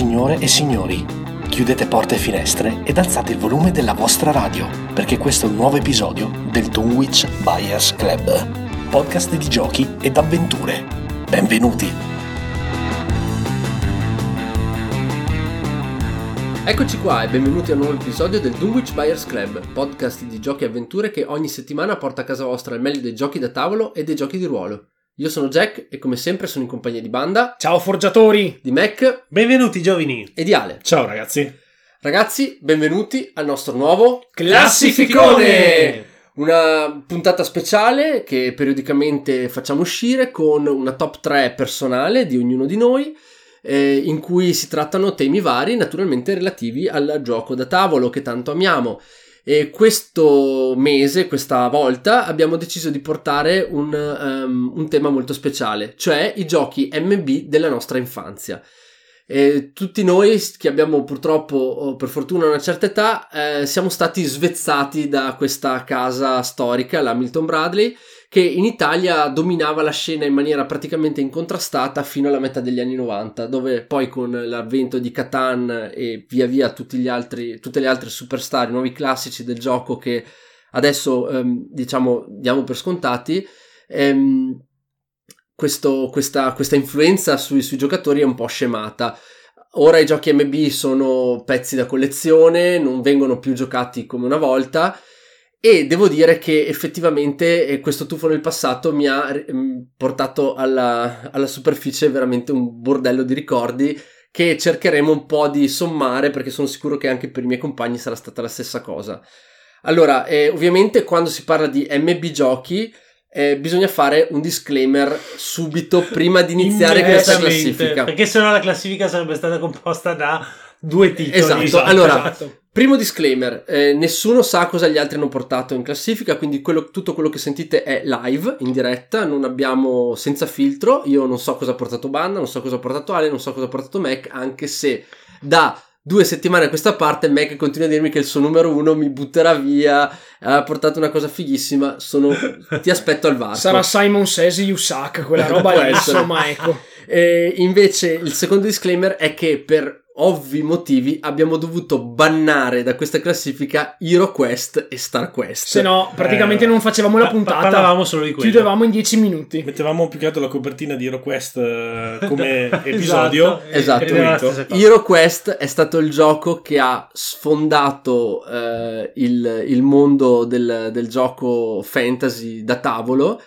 Signore e signori, chiudete porte e finestre ed alzate il volume della vostra radio, perché questo è un nuovo episodio del Dunwich Buyers Club, podcast di giochi ed avventure. Benvenuti! Eccoci qua e benvenuti a un nuovo episodio del Dunwich Buyers Club, podcast di giochi e avventure che ogni settimana porta a casa vostra il meglio dei giochi da tavolo e dei giochi di ruolo. Io sono Jack e come sempre sono in compagnia di Banda, Ciao forgiatori! di Mac Benvenuti giovani. e di Ale. Ciao ragazzi. Ragazzi, benvenuti al nostro nuovo Classificone! Una puntata speciale che periodicamente facciamo uscire con una top 3 personale di ognuno di noi, eh, in cui si trattano temi vari, naturalmente relativi al gioco da tavolo che tanto amiamo. E questo mese, questa volta, abbiamo deciso di portare un, um, un tema molto speciale, cioè i giochi MB della nostra infanzia. E tutti noi che abbiamo purtroppo, per fortuna, una certa età, eh, siamo stati svezzati da questa casa storica, la Milton Bradley, che in Italia dominava la scena in maniera praticamente incontrastata fino alla metà degli anni 90, dove poi con l'avvento di Catan e via via altri, tutte le altre superstar, i nuovi classici del gioco che adesso ehm, diciamo diamo per scontati, ehm, questo, questa, questa, influenza sui, sui giocatori è un po' scemata. Ora i giochi MB sono pezzi da collezione, non vengono più giocati come una volta e devo dire che effettivamente eh, questo tuffo nel passato mi ha mm, portato alla, alla superficie veramente un bordello di ricordi che cercheremo un po' di sommare perché sono sicuro che anche per i miei compagni sarà stata la stessa cosa. Allora, eh, ovviamente quando si parla di MB giochi eh, bisogna fare un disclaimer subito prima di iniziare questa classifica. Perché sennò la classifica sarebbe stata composta da due titoli. Esatto, esatto allora, esatto. Primo disclaimer, eh, nessuno sa cosa gli altri hanno portato in classifica, quindi quello, tutto quello che sentite è live, in diretta, non abbiamo senza filtro, io non so cosa ha portato Banda, non so cosa ha portato Ale, non so cosa ha portato Mac, anche se da due settimane a questa parte Mac continua a dirmi che il suo numero uno mi butterà via ha portato una cosa fighissima sono... ti aspetto al varco. Sarà Simon Says You Suck quella roba lì insomma ecco. E invece il secondo disclaimer è che per ovvi motivi abbiamo dovuto bannare da questa classifica HeroQuest e StarQuest. Se no, praticamente eh, non facevamo la puntata. Parlavamo solo di quello. Chiudevamo in 10 minuti. Mettevamo più che altro la copertina di HeroQuest eh, come episodio. esatto. esatto. HeroQuest è stato il gioco che ha sfondato eh, il, il, mondo del, del gioco fantasy da tavolo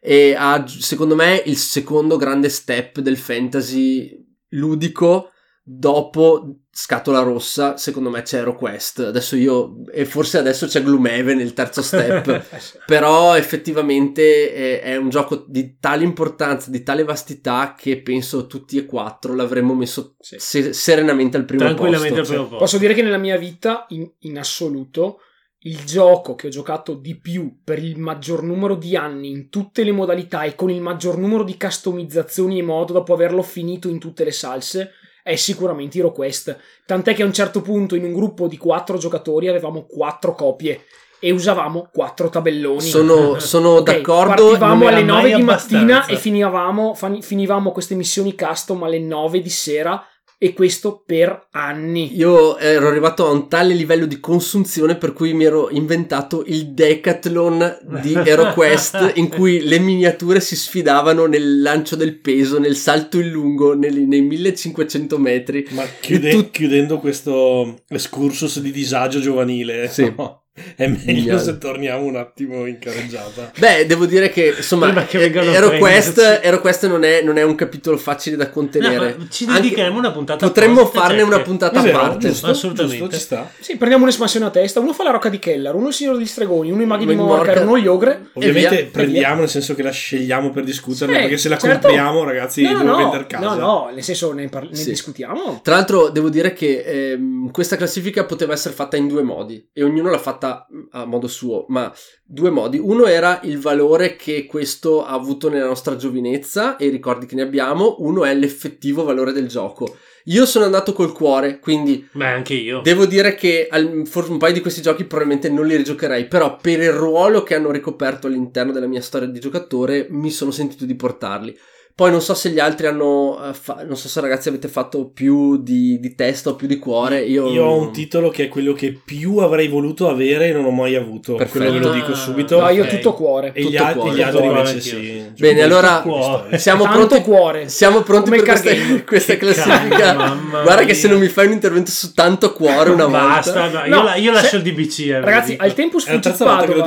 e ha secondo me il secondo grande step del fantasy ludico dopo Scatola Rossa, secondo me c'è HeroQuest. Adesso io, e forse adesso c'è Gloomhaven nel terzo step. però effettivamente è, è, un gioco di tale importanza, di tale vastità che penso tutti e quattro l'avremmo messo sì. se, serenamente al primo posto. Al primo posto. Posso dire che nella mia vita, in, in assoluto, il gioco che ho giocato di più per il maggior numero di anni in tutte le modalità e con il maggior numero di customizzazioni e modo dopo averlo finito in tutte le salse è sicuramente HeroQuest. Tant'è che a un certo punto in un gruppo di quattro giocatori avevamo quattro copie e usavamo quattro tabelloni. Sono, sono okay, d'accordo. Partivamo alle 9 di mattina e finivamo, finivamo queste missioni custom alle 9 di sera e questo per anni. Io ero arrivato a un tale livello di consunzione per cui mi ero inventato il decathlon di HeroQuest in cui le miniature si sfidavano nel lancio del peso, nel salto in lungo, nel, nei 1500 metri. Ma chiude, tu... chiudendo questo excursus di disagio giovanile. Sì. No? È meglio se torniamo un attimo in carreggiata. Beh, devo dire che insomma, che HeroQuest, HeroQuest non, è, non è un capitolo facile da contenere. No, ci dedicheremo una puntata Potremmo farne una puntata a parte. Giusto, assolutamente. Giusto, ci sta. Sì, prendiamo un'espansione a testa. Uno fa la rocca di Keller, uno il signore degli stregoni, uno i maghi di Morcar, uno gli ogre. Ovviamente prendiamo, nel senso che la scegliamo per discuterne, sì, perché se la certo. compriamo, ragazzi, no, devo no, vendere casa. No, no, nel senso ne, par- ne sì. discutiamo. Tra l'altro, devo dire che ehm, questa classifica poteva essere fatta in due modi e ognuno l'ha fatta a modo suo, ma due modi. Uno era il valore che questo ha avuto nella nostra giovinezza e i ricordi che ne abbiamo, uno è l'effettivo valore del gioco. Io sono andato col cuore, quindi. Beh, anche io. Devo dire che forse un paio di questi giochi probabilmente non li rigiocherei. Però, per il ruolo che hanno ricoperto all'interno della mia storia di giocatore, mi sono sentito di portarli. Poi non so se gli altri hanno. Uh, fa- non so se ragazzi avete fatto più di, di testa o più di cuore. Io, Io ho un titolo che è quello che più avrei voluto avere e non ho mai avuto. Perfetto. Quello ve lo dico subito. No, io Ok. tutto cuore. E gli, tutto al- cuore, gli altri invece sì. Bene, allora siamo Tanto pronti. cuore. Siamo pronti Come per questa, questa classifica. mamma Guarda che se non mi fai un intervento su tanto cuore una Basta, volta. no, io, la- io lascio se- il DBC. eh, Ragazzi, al Tempus lo Padova.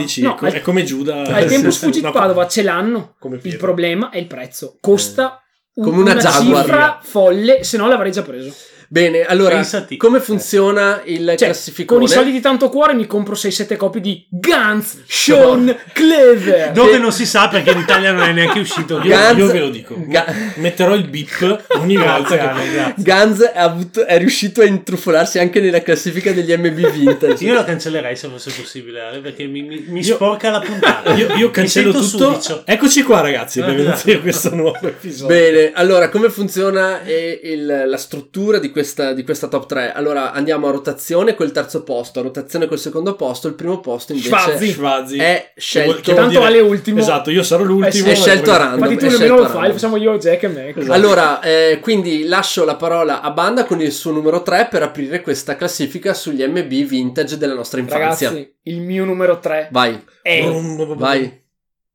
è come Giuda. al Tempus Fugit No, Padova ce l'hanno. come Il problema è il prezzo. Costa un- Come una Jaguar. cifra folle, se no l'avrei già preso. Bene, allora, Pensati. come funziona il Cioè, classificone? con i soldi di tanto cuore mi compro 6-7 copie di Guns, Sean, Clever. Dove non si sa perché in Italia non è neanche uscito. Io, Guns- io ve lo dico. Ga- Metterò il bip ogni volta Grazie, che Ale. Guns è, avuto- è riuscito a intrufolarsi anche nella classifica degli MB Vintage. Io lo cancellerei se fosse possibile, Ale, perché mi, mi, mi Io- sporca la puntata. Io, io cancello tutto. sudicio. Eccoci qua, ragazzi. Ah, Benvenuti a questo nuovo episodio. Bene, allora come funziona eh, il- la struttura di questa, di questa top 3? Allora andiamo a rotazione col terzo posto, a rotazione col secondo posto, il primo posto invece Schwazzi. Schwazzi. è scelto. che Tanto dire- Ale ultimo. Esatto, io sarò l'ultimo. Eh è scelto a random. Infatti tu nemmeno lo fai, lo facciamo io, Jack e me. Esatto. Allora, eh, quindi lascio la parola a Banda con il suo numero 3 per aprire questa classifica sugli MB vintage della nostra infanzia. Ragazzi, il mio numero 3 Vai, è vai.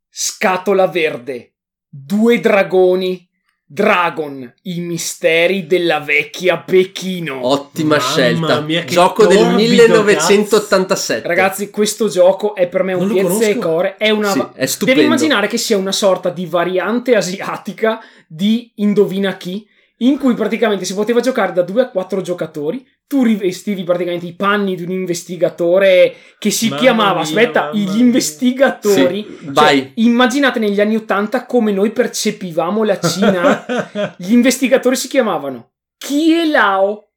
Scatola Verde. Due dragoni. Dragon, i misteri della vecchia Pechino. Ottima Mamma scelta. mia, che Gioco del torbido, 1987. Ragazzi, questo gioco è per me un piezza e core. È una. Sì, è Devi stupendo. immaginare che sia una sorta di variante asiatica di Indovina chi, in cui praticamente si poteva giocare da 2 a 4 giocatori. Tu rivestivi praticamente i panni di un investigatore che si Mamma chiamava, mia, aspetta, gli mia. investigatori. Sì, Cioè, vai. immaginate negli anni 80 come noi percepivamo la Cina. Gli investigatori si chiamavano Kie Lao,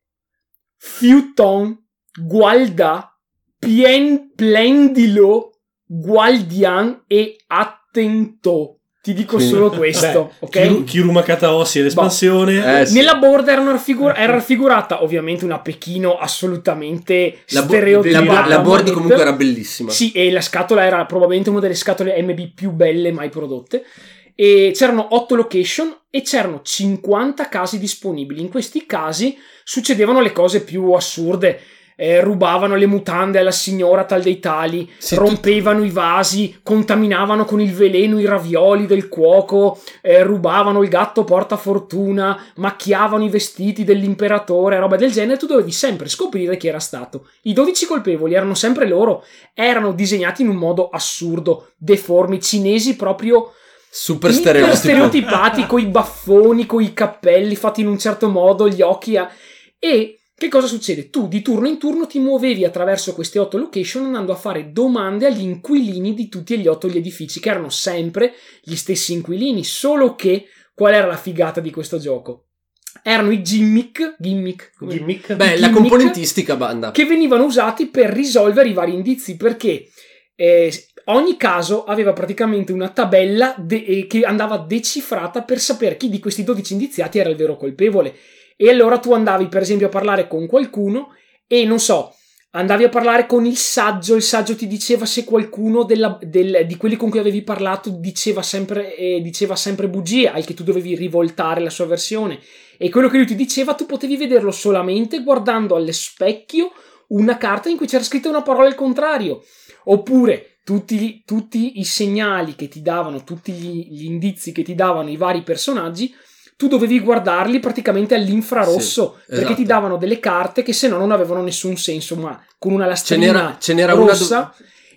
Fiuton, Gualda, Pien Plendilo, Gualdian e Attento. Ti dico Quindi- solo questo, ok? Kiru, Kiru Makata Ossi e l'espansione. Eh, sì. Nella board era, raffigura- era raffigurata ovviamente una Pechino assolutamente La, bo- stereotipata. la, bo- la board manetta. comunque era bellissima. Sì, e la scatola era probabilmente una delle scatole MB più belle mai prodotte. E c'erano 8 location e c'erano 50 casi disponibili. In questi casi succedevano le cose più assurde. Eh, rubavano le mutande alla signora tal dei tali, Sì, rompevano i vasi, contaminavano con il veleno i ravioli del cuoco, eh, rubavano il gatto porta fortuna, macchiavano i vestiti dell'imperatore, roba del genere. Tu dovevi sempre scoprire chi era stato. I 12 colpevoli erano sempre loro, erano disegnati in un modo assurdo, deformi, cinesi proprio Super iper stereotipo. stereotipati, coi baffoni, coi cappelli fatti in un certo modo, gli occhi a... E che cosa succede? Tu di turno in turno ti muovevi attraverso queste otto location andando a fare domande agli inquilini di tutti e gli otto gli edifici, che erano sempre gli stessi inquilini, solo che qual era la figata di questo gioco? Erano i gimmick, gimmick, Gimmick. Beh, la gimmick componentistica banda. che venivano usati per risolvere i vari indizi perché eh, ogni caso aveva praticamente una tabella de- eh, che andava decifrata per sapere chi di questi 12 indiziati era il vero colpevole e allora tu andavi per esempio a parlare con qualcuno e non so andavi a parlare con il saggio il saggio ti diceva se qualcuno della- del- di quelli con cui avevi parlato diceva sempre, eh, diceva sempre bugie al che tu dovevi rivoltare la sua versione. E quello che lui ti diceva tu potevi vederlo solamente guardando allo specchio una carta in cui c'era scritta una parola al contrario, oppure tutti, tutti i segnali che ti davano, tutti gli, gli indizi che ti davano i vari personaggi, tu dovevi guardarli praticamente all'infrarosso, Sì, perché esatto. ti davano delle carte che se no non avevano nessun senso, ma con una Ce lastrina n'era, ce n'era una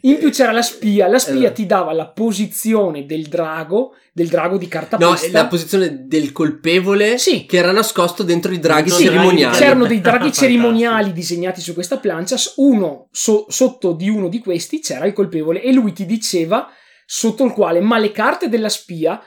In più c'era la spia, la spia Esatto. ti dava la posizione del drago, del drago di carta No, pesta. la posizione del colpevole Sì. che era nascosto dentro i draghi Sì, cerimoniali. C'erano dei draghi cerimoniali disegnati su questa plancia. Uno so- sotto di uno di questi c'era il colpevole e lui ti diceva sotto il quale, ma le carte della spia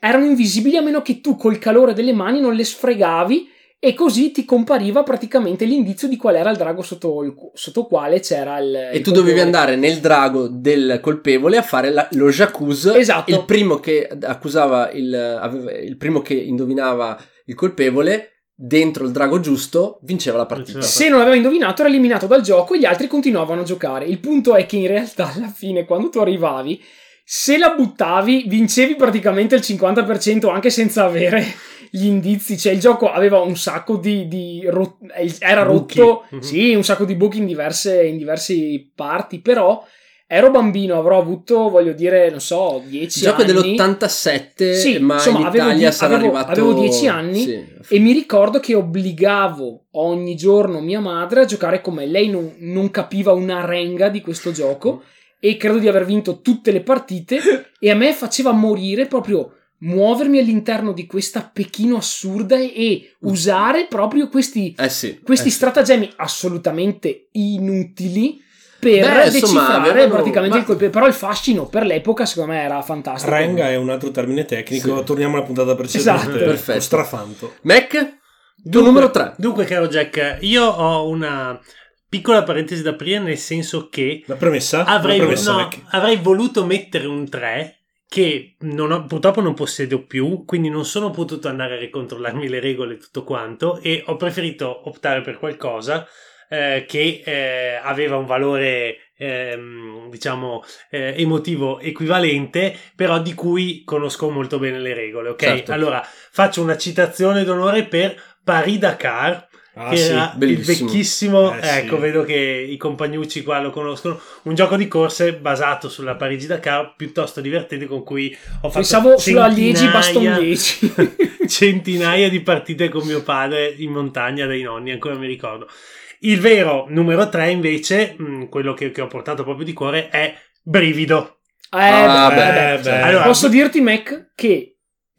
erano invisibili a meno che tu col calore delle mani non le sfregavi e così ti compariva praticamente l'indizio di qual era il drago sotto, il, sotto quale c'era il. E il tu dovevi colpevole. andare nel drago del colpevole a fare la- lo j'accuse. Esatto. Il primo che accusava il, aveva- il primo che indovinava il colpevole dentro il drago giusto vinceva la partita. Vinceva. Se non aveva indovinato era eliminato dal gioco e gli altri continuavano a giocare. Il punto è che in realtà alla fine quando tu arrivavi se la buttavi vincevi praticamente il 50% anche senza avere gli indizi, cioè il gioco aveva un sacco di, di ro- era Buchi. rotto, Mhm. sì, un sacco di buchi in diverse, in diverse parti, però ero bambino, avrò avuto, voglio dire, non so, 10 Il gioco anni. dell'87, Sì, ma insomma, in avevo Italia di- sarà avevo- arrivato... avevo 10 anni Sì. E mi ricordo che obbligavo ogni giorno mia madre a giocare con me. Lei non, non capiva una renga di questo gioco e credo di aver vinto tutte le partite e a me faceva morire proprio muovermi all'interno di questa Pechino assurda e, e usare proprio questi, Eh sì. questi eh sì. stratagemmi assolutamente inutili per Beh, insomma, decifrare avevano- praticamente ma- il colpo. Però il fascino per l'epoca secondo me era fantastico. Renga è un altro termine tecnico. Sì. Torniamo alla puntata precedente. Esatto. Perfetto. Strafanto. Mac? Tuo Dunque- numero 3. Dunque, caro Jack, io ho una piccola parentesi da aprire, nel senso che La premessa? avrei, La premessa, no, avrei voluto mettere un 3 che non ho- purtroppo non possedo più, quindi non sono potuto andare a ricontrollarmi le regole e tutto quanto e ho preferito optare per qualcosa eh, che eh, aveva un valore ehm, diciamo eh, emotivo equivalente però di cui conosco molto bene le regole ok Certo. allora faccio una citazione d'onore per Paris Dakar Ah, che sì. era il vecchissimo, Eh, sì. ecco, vedo che i compagnucci qua lo conoscono. Un gioco di corse basato sulla Parigi Dakar, piuttosto divertente, con cui ho fatto Pensavo sulla Liegi Baston centinaia- 10. centinaia di partite con mio padre in montagna dai nonni, ancora mi ricordo. Il vero numero 3, invece, mh, quello che, che ho portato proprio di cuore, è Brivido. Eh, Ah, beh, beh, beh, beh. Allora- posso dirti, Mac, che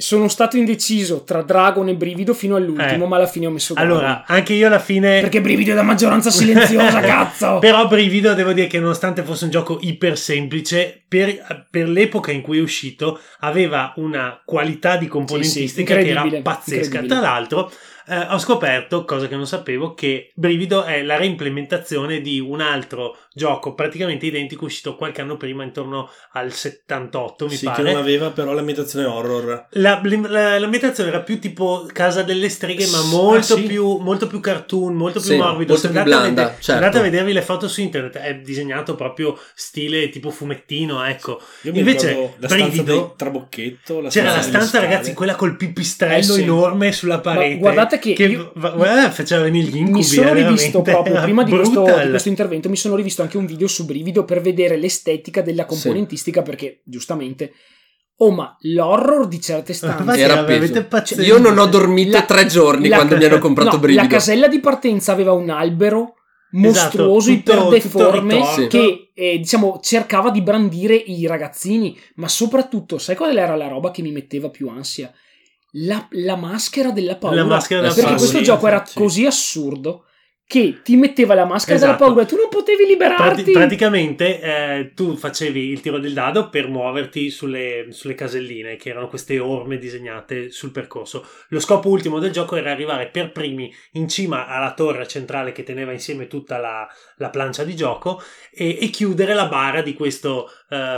sono stato indeciso tra Dragon e Brivido fino all'ultimo, Eh. ma alla fine ho messo Dragon. Allora, anche io alla fine... perché Brivido è la maggioranza silenziosa, cazzo! Però Brivido devo dire che nonostante fosse un gioco iper semplice, per, per l'epoca in cui è uscito aveva una qualità di componentistica Sì, sì, che era pazzesca. Tra l'altro eh, ho scoperto, cosa che non sapevo, che Brivido è la reimplementazione di un altro gioco praticamente identico uscito qualche anno prima, intorno al 78 mi Sì, che pare. non aveva però l'ambientazione horror. La, la- l'ambientazione era più tipo Casa delle Streghe, ma Ah, molto, sì? più, molto più cartoon, molto più Sì, morbido. molto più andate a blanda, vedere- certo. Andate a vedervi le foto su internet, è disegnato proprio stile tipo fumettino, ecco. Io mi Invece, la stanza Brivido- del trabocchetto. La C'era la stanza, ragazzi, quella col pipistrello Eh sì. enorme sulla parete. guardate che io- va- guarda, faceva venire gli incubi. mi sono eh, rivisto proprio prima di questo, di questo intervento mi sono rivisto anche un video su Brivido per vedere l'estetica della componentistica perché giustamente oh ma l'horror di certe stanze Era veramente peso. pazzesco. Io non ho dormito La- tre giorni la- quando mi hanno comprato no, Brivido. la casella di partenza aveva un albero mostruoso, Esatto, tutto- iperdeforme tutto che eh, diciamo cercava di brandire i ragazzini ma soprattutto sai qual era la roba che mi metteva più ansia la, la maschera della paura La maschera della perché paura, questo sì, gioco era sì. così assurdo che ti metteva la maschera Esatto. della paura e tu non potevi liberarti Prati- praticamente eh, tu facevi il tiro del dado per muoverti sulle, sulle caselline, che erano queste orme disegnate sul percorso. Lo scopo ultimo del gioco era arrivare per primi in cima alla torre centrale che teneva insieme tutta la, la plancia di gioco e, e chiudere la bara di questo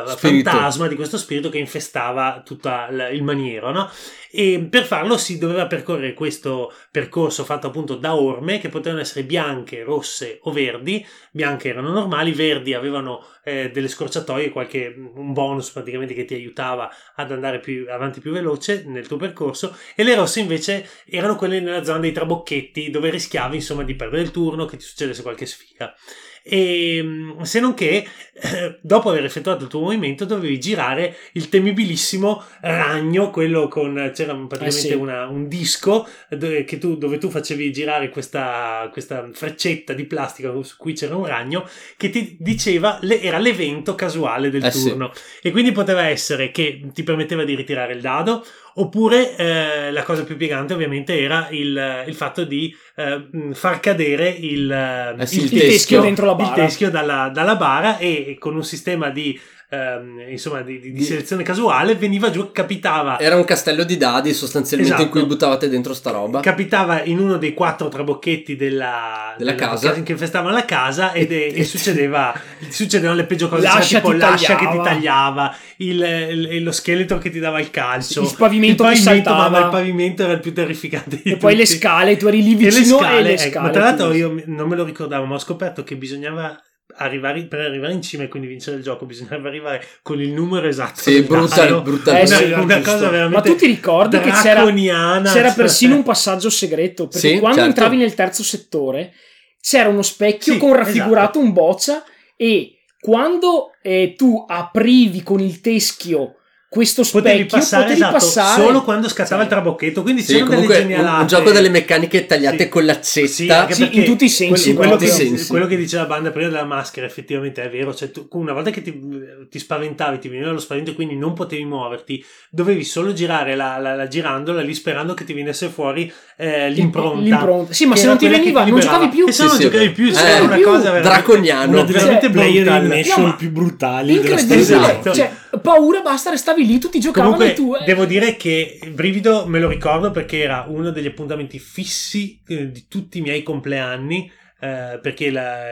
Spirito. fantasma, di questo spirito che infestava tutto il maniero. No? E per farlo si doveva percorrere questo percorso fatto appunto da orme che potevano essere bianche, rosse o verdi. Bianche erano normali, verdi avevano eh, delle scorciatoie, qualche un bonus praticamente che ti aiutava ad andare più avanti più veloce nel tuo percorso e le rosse invece erano quelle nella zona dei trabocchetti dove rischiavi insomma di perdere il turno, che ti succedesse qualche sfiga. E mm, se non che eh, dopo aver effettuato il tuo movimento dovevi girare il temibilissimo ragno, quello con c'era praticamente Eh sì. una- un disco dove, che tu, dove tu facevi girare questa, questa freccetta di plastica su cui c'era un ragno che ti diceva le- era l'evento casuale del Eh sì. turno e quindi poteva essere che ti permetteva di ritirare il dado oppure eh, la cosa più piegante ovviamente era il, il fatto di eh, far cadere il, eh, sì, il il teschio teschio, dentro la il bara. teschio dalla, dalla bara e con un sistema di ehm, insomma di, di- di selezione casuale veniva giù capitava Era un castello di dadi sostanzialmente in Esatto. cui buttavate dentro sta roba. capitava in uno dei quattro trabocchetti della, Della casa. che infestavano la casa ed, e, e succedeva succedevano le peggio cose L'ascia tipo ti l'ascia che ti tagliava. il, il- lo scheletro che ti dava il calcio Il pavimento il che pavimento, saltava. mamma, il pavimento era il più terrificante di e poi le scale tu eri lì E le vicino scale, e le ecco, scale ma tra l'altro io non me lo ricordavo ma ho scoperto che bisognava arrivare, per arrivare in cima e quindi vincere il gioco bisognava arrivare con il numero esatto. Sì, brutale, brutale. Eh, sì, una, cosa veramente Ma tu ti ricordi che c'era, c'era persino un passaggio segreto? Perché Sì, quando certo. entravi nel terzo settore c'era uno specchio Sì, con raffigurato esatto. un boccia e quando eh, tu aprivi con il teschio questo Potevi specchio passare, potevi esatto, passare solo quando scattava Sì. il trabocchetto. Quindi Sì, c'erano comunque delle un, genialate. un gioco delle meccaniche tagliate Sì. con l'accetta. Sì, in tutti i sensi, Quello, quello tutti che, quello che diceva Banda prima della maschera, effettivamente è vero. Cioè, tu, una volta che ti, ti spaventavi, ti veniva lo spavento e quindi non potevi muoverti, dovevi solo girare la, la, la girandola lì sperando che ti venisse fuori eh, l'impronta. l'impronta. Sì, ma se non ti veniva, non giocavi più. E se non giocavi più, era una cosa veramente draconiano. Una delle veramente player ma- più brutali della Incredibile, storia. Paura, basta, restavi lì, tutti giocavano Comunque, e tu. eh. devo dire che Brivido me lo ricordo perché era uno degli appuntamenti fissi eh, di tutti i miei compleanni. Eh, perché la-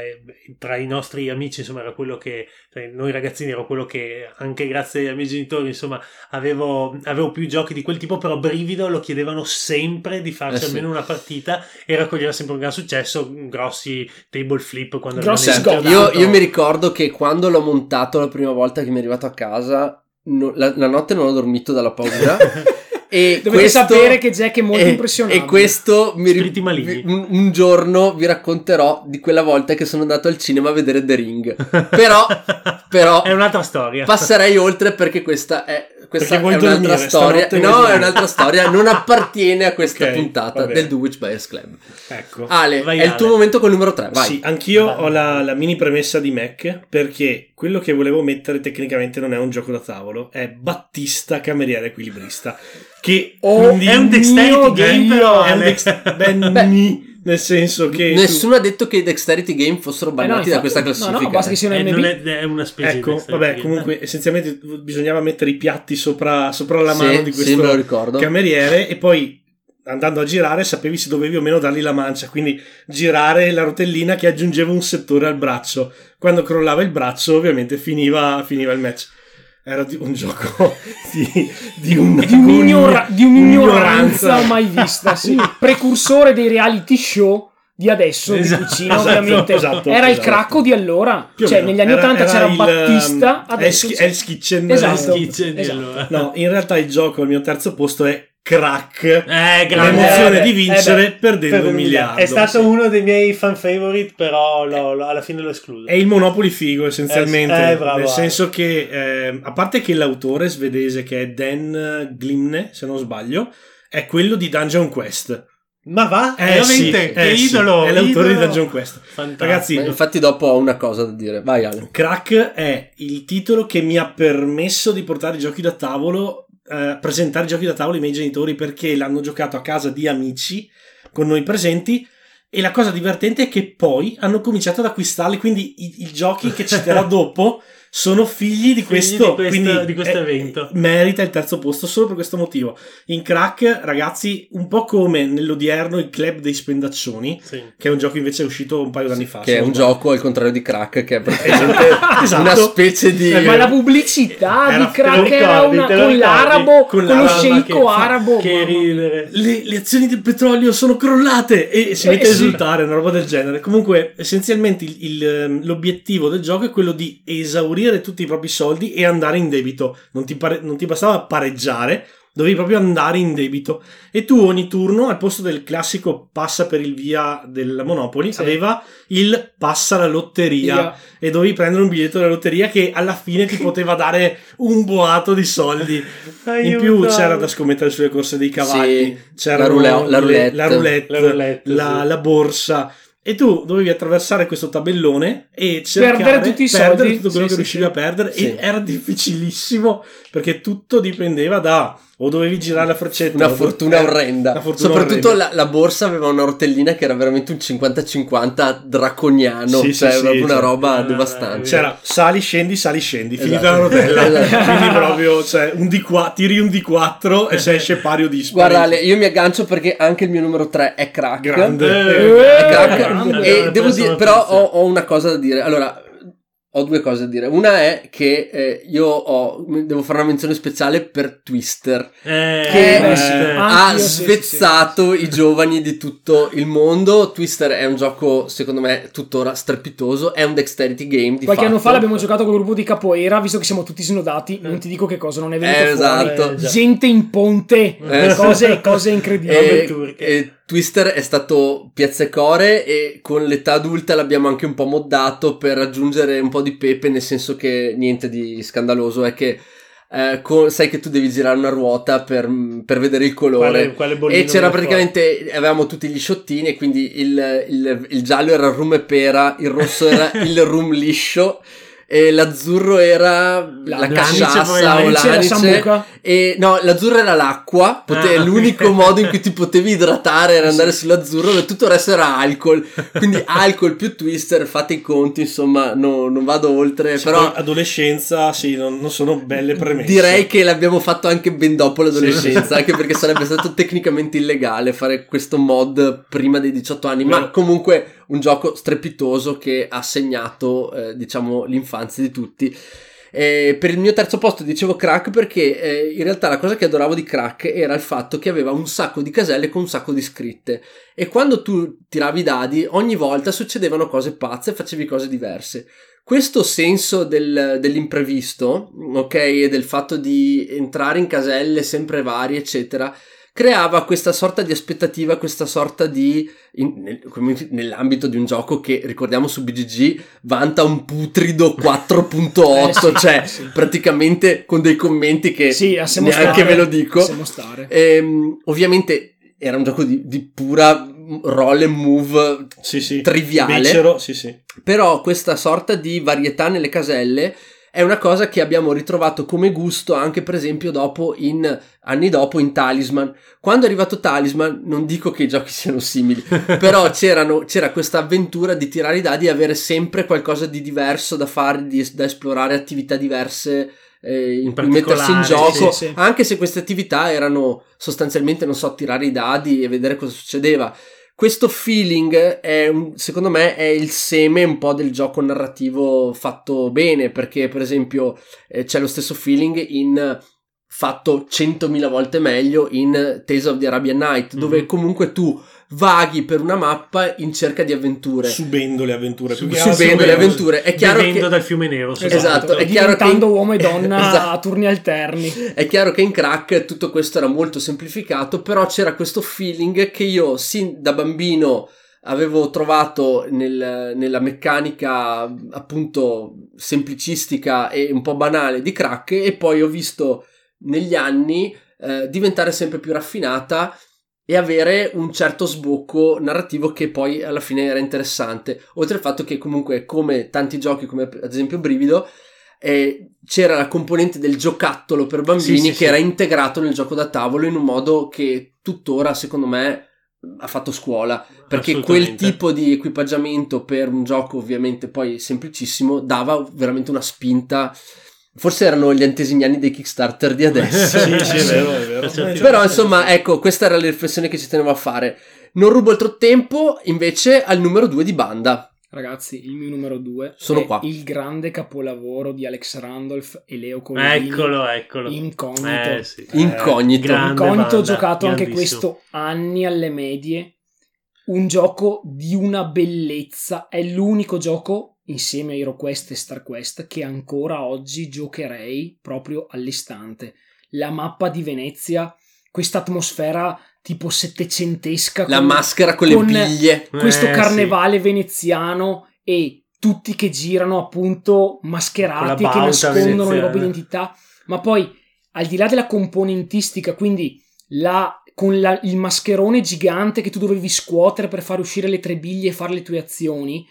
tra i nostri amici, insomma, era quello che tra noi ragazzini era quello che anche grazie ai miei genitori, insomma, avevo, avevo più giochi di quel tipo. Però Brivido lo chiedevano sempre di farci Eh sì. almeno una partita e raccoglieva sempre un gran successo. Grossi table flip quando Grossi sgocci. Io, io mi ricordo che quando l'ho montato la prima volta che mi è arrivato a casa, no- la, la notte non ho dormito dalla paura. e Dovete questo- sapere che Jack è molto e- impressionante. E questo mi maligni. un, un giorno vi racconterò di quella volta che sono andato al cinema a vedere The Ring. Però, però è un'altra storia. passerei oltre perché questa è, questa Perché è un'altra dormire, storia. No, è un'altra storia. Non appartiene a questa Ok, puntata del Do Witch Bias Club. Ecco. Ale, Vai, è il Ale. tuo momento col numero 3. Vai. Sì, anch'io Vai. ho la, la mini premessa di Mac perché quello che volevo mettere tecnicamente non è un gioco da tavolo, è Battista Cameriere Equilibrista. Che Oh, è un dexterity game, però. è un dex- ben Beh, ni, nel senso che Nessuno ha detto che i Dexterity Game fossero Eh no, bannati da infatti- questa No, classifica. no, basta che sia un Eh, non è, è una specie Ecco, di vabbè, comunque essenzialmente bisognava mettere i piatti sopra, sopra la Sì, mano di sì, questo me lo ricordo. cameriere e poi andando a girare sapevi se dovevi o meno dargli la mancia, quindi girare la rotellina che aggiungeva un settore al braccio. Quando crollava il braccio ovviamente finiva, finiva il match. Era di- un gioco di, di un- di, un'ignora- di un'ignoranza mai vista, sì. precursore dei reality show di adesso, Esatto, di cucina, esatto, ovviamente. esatto, era il esatto. cracco di allora, cioè negli anni Era- 80 era c'era il, Battista, um, adesso Hell's- c'è- Hell's Kitchen Esatto. Kitchen esatto. No, in realtà il gioco al mio terzo posto è Crack. Eh. L'emozione Eh, beh, di vincere eh, beh, perdendo Per un miliardo. È stato Sì. uno dei miei fan favorite, però l'ho- l'ho- alla fine l'ho escluso. È il Monopoli figo essenzialmente, Eh, sì. Eh, bravo, nel senso che eh, a parte che l'autore svedese che è Dan Glimne, se non sbaglio, è quello di Dungeon Quest. Ma va? Eh, sì, Veramente? eh, che sì, idolo! è l'autore idolo. di Dungeon Quest. Fantastico. Ragazzi, Ma infatti dopo ho una cosa da dire. Vai Ale. Crack è il titolo che mi ha permesso di portare i giochi da tavolo, eh, presentare giochi da tavolo ai miei genitori perché l'hanno giocato a casa di amici con noi presenti. E la cosa divertente è che poi hanno cominciato ad acquistarli, quindi i, i giochi che citerò dopo sono figli di Figli questo, di questo- quindi di questo eh, evento. merita il terzo posto solo per questo motivo. In Crack, ragazzi, un po' come nell'odierno il club dei spendaccioni, Sì. che è un gioco invece uscito un paio d'anni fa. Che è un sbaglio. gioco al contrario di Crack, che è praticamente Esatto. una specie di. Eh, Ma la pubblicità Era- di Crack era ricordi, una con ricordi? l'arabo, Con con, lo sceicco arabo. Che ridere. le, le azioni del petrolio sono crollate e si Eh, mette a sì. esultare, una roba del genere. Comunque, essenzialmente il- il, ehm, l'obiettivo del gioco è quello di esaurire tutti i propri soldi e andare in debito. Non ti, pare- non ti bastava pareggiare, dovevi proprio andare in debito. E tu ogni turno, al posto del classico passa per il via del Monopoli, Sì. aveva il passa la lotteria. Via. E dovevi prendere un biglietto della lotteria che alla fine ti poteva dare un boato di soldi. In più c'era da scommettere sulle corse dei cavalli, Sì, c'era la roulette- la roulette. la, roulette, La roulette, la- sì. la borsa. E tu dovevi attraversare questo tabellone e cercare Perdere tutti i perdere soldi. tutto quello Sì, che sì, riuscivi sì. a perdere Sì. e era difficilissimo perché tutto dipendeva da o dovevi girare la freccetta Una o do- fortuna eh, orrenda. una fortuna Soprattutto orrenda. la, la borsa aveva una rotellina che era veramente un 50-50 draconiano. Sì, cioè, sì, proprio sì, una cioè, roba eh, devastante. c'era sali scendi sali scendi finita Esatto. la rotella Esatto. quindi proprio cioè, un D4 tiri un D4 e se esce pari o dispari Guarda, Ale, io mi aggancio perché anche il mio numero 3 è crack. grande Eh, È crack. grande, e devo dire, però ho, ho una cosa da dire. Allora, ho due cose da dire. Una è che eh, io ho, devo fare una menzione speciale per Twister, Eh, che sì. eh, ha Anch'io, sì, sì, svezzato i giovani di tutto il mondo. Twister è un gioco, secondo me, tuttora strepitoso. È un dexterity game. Di Qualche anno fatto. fa l'abbiamo giocato col gruppo di capoeira, visto che siamo tutti snodati, non ti dico che cosa non è venuto Eh, fuori. esatto. Eh, già. Gente in ponte, Eh, cose, cose incredibili. E, e Twister è stato piazza e con l'età adulta l'abbiamo anche un po' moddato per aggiungere un po' di pepe, nel senso che niente di scandaloso, è che eh, con- sai che tu devi girare una ruota per, per vedere il colore. quale, quale E c'era praticamente, avevamo tutti gli sciottini e quindi il, il- il giallo era il rum e pera, il rosso era il rum liscio e l'azzurro era la, L'anice, casciassa o l'anice. E no, l'azzurro era l'acqua, pote- Ah, l'unico ok. modo in cui ti potevi idratare era andare sull'azzurro, e tutto il resto era alcol. Quindi alcol più twister, fate i conti, insomma, no- non vado oltre, Sì, però adolescenza, sì, non, non sono belle premesse. direi che l'abbiamo fatto anche ben dopo l'adolescenza, anche perché sarebbe stato tecnicamente illegale fare questo mod prima dei 18 anni, ma comunque un gioco strepitoso che ha segnato, eh, diciamo, l'infanzia di tutti. Eh, per il mio terzo posto dicevo crack perché eh, in realtà la cosa che adoravo di crack era il fatto che aveva un sacco di caselle con un sacco di scritte e quando tu tiravi i dadi ogni volta succedevano cose pazze e facevi cose diverse. Questo senso del- dell'imprevisto, ok, e del fatto di entrare in caselle sempre varie, eccetera, creava questa sorta di aspettativa, questa sorta di in- nel- nell'ambito di un gioco che ricordiamo su BGG vanta un putrido 4.8, Eh, sì, cioè sì. praticamente con dei commenti che Sì, neanche stare. ve lo dico. Stare. Ehm, ovviamente era un gioco di, di pura roll and move Sì, sì. triviale. Becero, sì, sì. Però questa sorta di varietà nelle caselle è una cosa che abbiamo ritrovato come gusto anche per esempio dopo in anni dopo in Talisman. Quando è arrivato Talisman, non dico che i giochi siano simili, però c'era questa avventura di tirare i dadi e avere sempre qualcosa di diverso da fare, di- da esplorare attività diverse eh, in cui mettersi in gioco, sì, sì. anche se queste attività erano sostanzialmente, non so, tirare i dadi e vedere cosa succedeva. Questo feeling è secondo me è il seme un po' del gioco narrativo fatto bene perché per esempio eh, c'è lo stesso feeling in fatto 100.000 volte meglio in Tales of the Arabian Night dove Mhm. comunque tu vaghi per una mappa in cerca di avventure Subendo le avventure. più che Subendo subendo le avventure è chiaro che dal fiume nero. Esatto, è chiaro che- diventando uomo e donna Esatto. a turni alterni. È chiaro che in crack tutto questo era molto semplificato, però c'era questo feeling che io sin da bambino avevo trovato nel- nella meccanica appunto semplicistica e un po' banale di crack e poi ho visto negli anni eh, diventare sempre più raffinata e avere un certo sbocco narrativo che poi alla fine era interessante. Oltre al fatto che comunque come tanti giochi come ad esempio Brivido eh, c'era la componente del giocattolo per bambini Sì, sì, che sì. era integrato nel gioco da tavolo in un modo che tuttora secondo me ha fatto scuola perché quel tipo di equipaggiamento per un gioco ovviamente poi semplicissimo dava veramente una spinta forse erano gli antesignani dei Kickstarter di adesso Sì, sì, è vero, è vero. Però insomma ecco questa era la riflessione che ci tenevo a fare non rubo altro tempo invece al numero 2 di banda Ragazzi, il mio numero due Sono è qua. il grande capolavoro di Alex Randolph e Leo Colini. Eccolo, eccolo. Incognito. Eh, sì. incognito grande Incognito giocato anche questo anni alle medie. Un gioco di una bellezza. È l'unico gioco insieme a HeroQuest e StarQuest che ancora oggi giocherei proprio all'istante. La mappa di Venezia, questa atmosfera tipo settecentesca la con- maschera con le con- biglie. questo Eh, carnevale veneziano e tutti che girano appunto mascherati che nascondono le proprie identità ma poi al di là della componentistica quindi la, con la- il mascherone gigante che tu dovevi scuotere per fare uscire le tre biglie e fare le tue azioni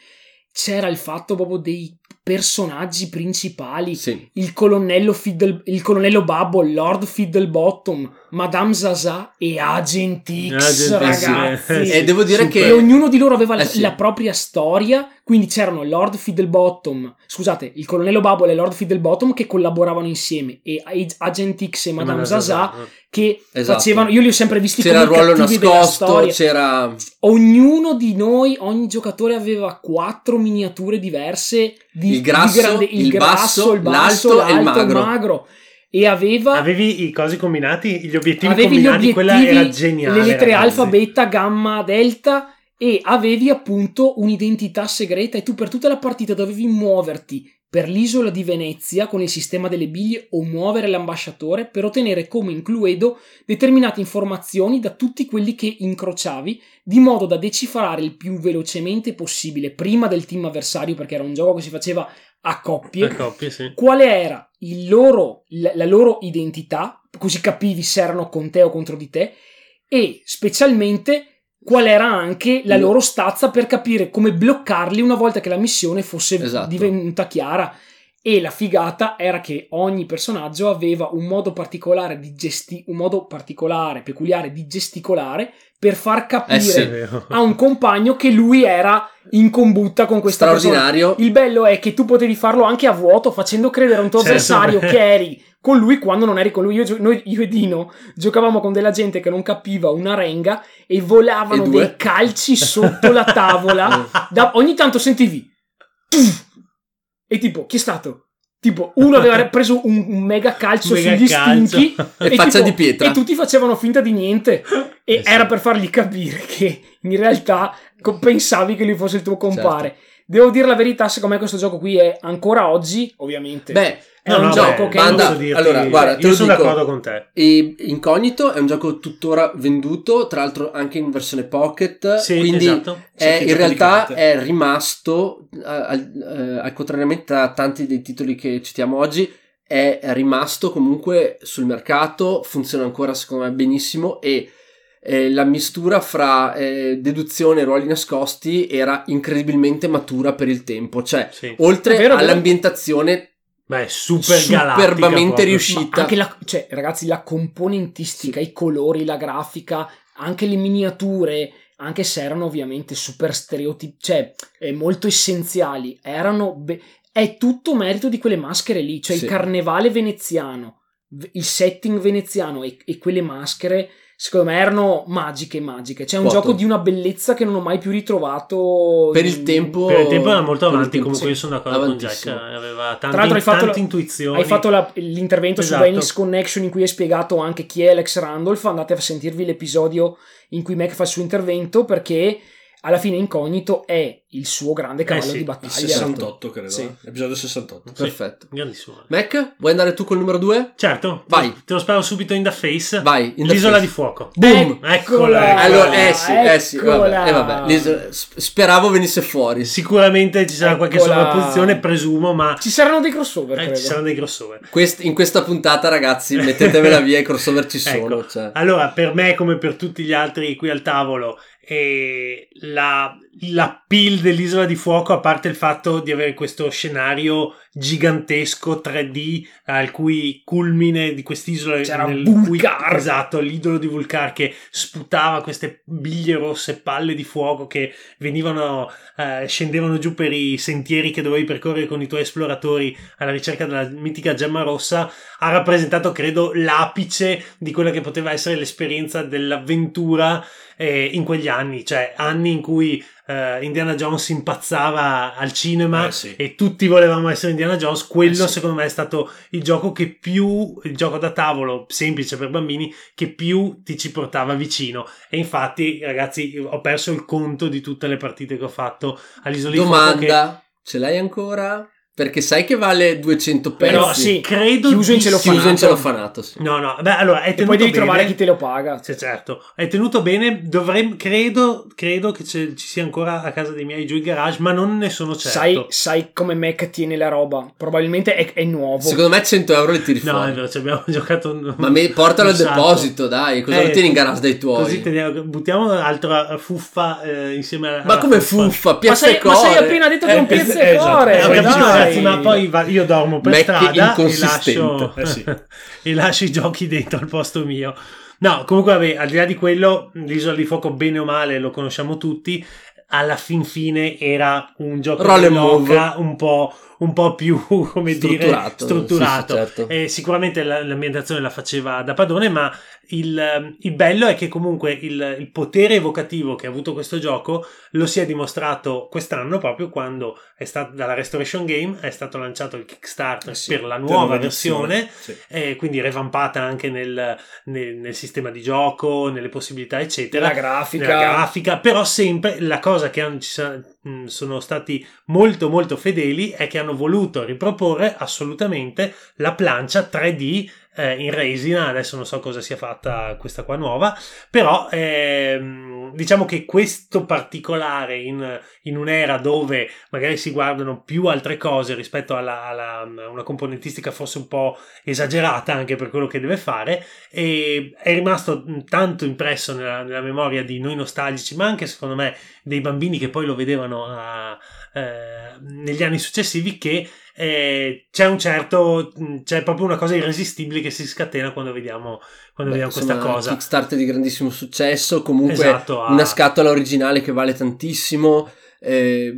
c'era il fatto proprio dei personaggi principali sì. il colonnello, Fiddle, il colonnello Bubble, Lord Fiddlebottom, Madame Zaza e Agent X, Agent X, ragazzi. eh, sì. e devo dire Super. E che ognuno di loro aveva la, Eh sì. la propria storia, quindi c'erano Lord Fiddlebottom, scusate, il colonnello Bubble e Lord Fiddlebottom che collaboravano insieme e Agent X e Madame Zaza che Esatto. facevano, io li ho sempre visti C'era il come i ruolo cattivi della nascosto, storia. c'era... Ognuno di noi, ogni giocatore aveva quattro miniature diverse di Il grasso, di grande- il, il grasso, basso, il basso, l'alto e il l'alto, magro. E aveva Avevi i cosi combinati, gli obiettivi avevi gli combinati, quella era obiettivi, geniale. le lettere ragazzi. alfa, beta, gamma, delta e avevi appunto un'identità segreta e tu per tutta la partita dovevi muoverti per l'isola di Venezia con il sistema delle biglie o muovere l'ambasciatore per ottenere come in Cluedo determinate informazioni da tutti quelli che incrociavi di modo da decifrare il più velocemente possibile prima del team avversario perché era un gioco che si faceva a coppie A coppie, sì. quale era il loro, la loro identità, così capivi se erano con te o contro di te, e specialmente qual era anche la loro stazza per capire come bloccarli una volta che la missione fosse Esatto. divenuta chiara. E la figata era che ogni personaggio aveva un modo particolare di gesti- un modo particolare, peculiare di gesticolare per far capire Eh sì. A un compagno che lui era in combutta con questa persona. Straordinario. Il bello è che tu potevi farlo anche a vuoto, facendo credere a un tuo Certo. avversario che eri con lui quando non eri con lui. Io, noi, io e Dino giocavamo con della gente che non capiva una renga e volavano E dei calci sotto la tavola. Da- ogni tanto sentivi. "Tuff!" E tipo, chi è stato? Tipo, uno aveva preso un, un mega calcio Mega sugli calcio. stinchi E faccia di pietra. E tutti facevano finta di niente. E Eh sì. era per fargli capire che in realtà pensavi che lui fosse il tuo compare. Certo. Devo dire la verità, secondo me questo gioco qui è ancora oggi, ovviamente. Beh, è No, un no, gioco beh, che posso dirti- allora, guarda, te io sono dico. d'accordo con te. E Incognito è un gioco tuttora venduto, tra l'altro anche in versione pocket, Sì, quindi esatto. è- in realtà è rimasto, eh, al, eh, al contrariamente a tanti dei titoli che citiamo oggi, è rimasto comunque sul mercato, funziona ancora secondo me benissimo e eh, la mistura fra eh, deduzione e ruoli nascosti era incredibilmente matura per il tempo, cioè Sì. oltre vero, all'ambientamento Beh, super superbamente riuscita. La, cioè, ragazzi, la componentistica, i colori, la grafica, anche le miniature, anche se erano ovviamente super stereotipi, cioè eh, molto essenziali, erano. be- è tutto merito di quelle maschere lì, cioè Sì. il carnevale veneziano, il setting veneziano e, e quelle maschere. Secondo me erano magiche, magiche. C'è un Quoto. gioco di una bellezza che non ho mai più ritrovato. per il tempo Per il tempo era molto avanti, tempo, comunque sì. io sono d'accordo con Jack, aveva tante, Tra l'altro hai fatto tante la- intuizioni. Hai fatto la- l'intervento Esatto. su Venice Connection in cui hai spiegato anche chi è Alex Randolph. Andate a sentirvi l'episodio in cui Mac fa il suo intervento perché alla fine Incognito è il suo grande cavallo sì, di Il battaglia. 68, credo. Sì. eh. Episodio 68. Sì, Perfetto. grandissimo. Mac, vuoi andare tu col numero 2? Certo, Vai. te lo sparo subito in the face. Vai, in the L'isola face. di fuoco. Boom! Eccola. Allora, eh sì, eh sì, Eccola. vabbè, eh, vabbè. speravo venisse fuori. Sicuramente ci sarà qualche Eccola. sovrapposizione, presumo, ma Ci saranno dei crossover, eh, credo. ci saranno dei crossover. Quest- in questa puntata, ragazzi, mettetevela via, i crossover ci sono. Ecco. cioè. Allora, per me, come per tutti gli altri qui al tavolo, eh, la, la pill dell'isola di fuoco, a parte il fatto di avere questo scenario gigantesco 3D al cui culmine di quest'isola C'era Vulcar. cui- esatto, l'idolo di Vulcar che sputava queste biglie rosse, palle di fuoco che venivano, eh, scendevano giù per i sentieri che dovevi percorrere con i tuoi esploratori alla ricerca della mitica gemma rossa, ha rappresentato, credo, l'apice di quella che poteva essere l'esperienza dell'avventura eh, in quegli anni, cioè anni in cui eh, Indiana Jones impazzava al cinema Eh, sì. e tutti volevamo essere Indiana Jones. Quello, Eh, sì. secondo me, è stato il gioco che più, il gioco da tavolo semplice per bambini, che più ti ci portava vicino. E infatti, ragazzi, ho perso il conto di tutte le partite che ho fatto all'isola di Fuoco. Che Domanda, ce l'hai ancora? Perché sai che vale 200 pezzi. Però sì, credo chiuso in celofanato. Chiuso in celofanato, sì. No, no, beh, allora è E tenuto poi devi bene. trovare chi te lo paga. Sì, certo, è tenuto bene. Dovremmo, credo, credo che ci sia ancora a casa dei miei giù in garage, ma non ne sono certo. Sai, sai come Mac tiene la roba. Probabilmente è, è nuovo. Secondo me 100 euro le tiri No, fuori. è vero, ci abbiamo giocato. Ma me- portalo al un deposito, dai. Cosa Eh, lo tieni in garage dai tuoi? Così teniamo- buttiamo altra fuffa eh, insieme alla. Ma come fuffa? ma, Piazza sai, e ma sei appena detto che è un piazza eh, e esatto. core. Eh, dai. Ragazzi, ma poi va- io dormo per Mac strada e lascio, Eh sì. e lascio i giochi dentro al posto mio. No, comunque, vabbè, al di là di quello, l'isola di fuoco, bene o male, lo conosciamo tutti. Alla fin fine era un gioco Roll dell'oca, un po', un po' più, come dire, Strutturato, strutturato. sì, sì, certo. E sicuramente la- l'ambientazione la faceva da padrone, ma il, il bello è che comunque il, il potere evocativo che ha avuto questo gioco lo si è dimostrato quest'anno proprio quando è stato dalla Restoration Game è stato lanciato il Kickstarter Eh sì, per la nuova versione e quindi revampata anche nel, nel- nel sistema di gioco, nelle possibilità eccetera La grafica. nella grafica, però sempre la cosa che hanno- sono stati molto molto fedeli è che hanno voluto riproporre assolutamente la plancia 3D eh, in resina, adesso non so cosa sia fatta questa qua nuova, però ehm, diciamo che questo particolare in, in un'era dove magari si guardano più altre cose rispetto alla, una componentistica forse un po' esagerata anche per quello che deve fare, è rimasto tanto impresso nella, nella memoria di noi nostalgici, ma anche secondo me dei bambini che poi lo vedevano a- eh, negli anni successivi che eh, c'è un certo mh, c'è proprio una cosa irresistibile che si scatena quando vediamo, quando Beh, vediamo questa cosa Kickstarter di grandissimo successo, comunque Esatto, una scatola originale che vale tantissimo. eh,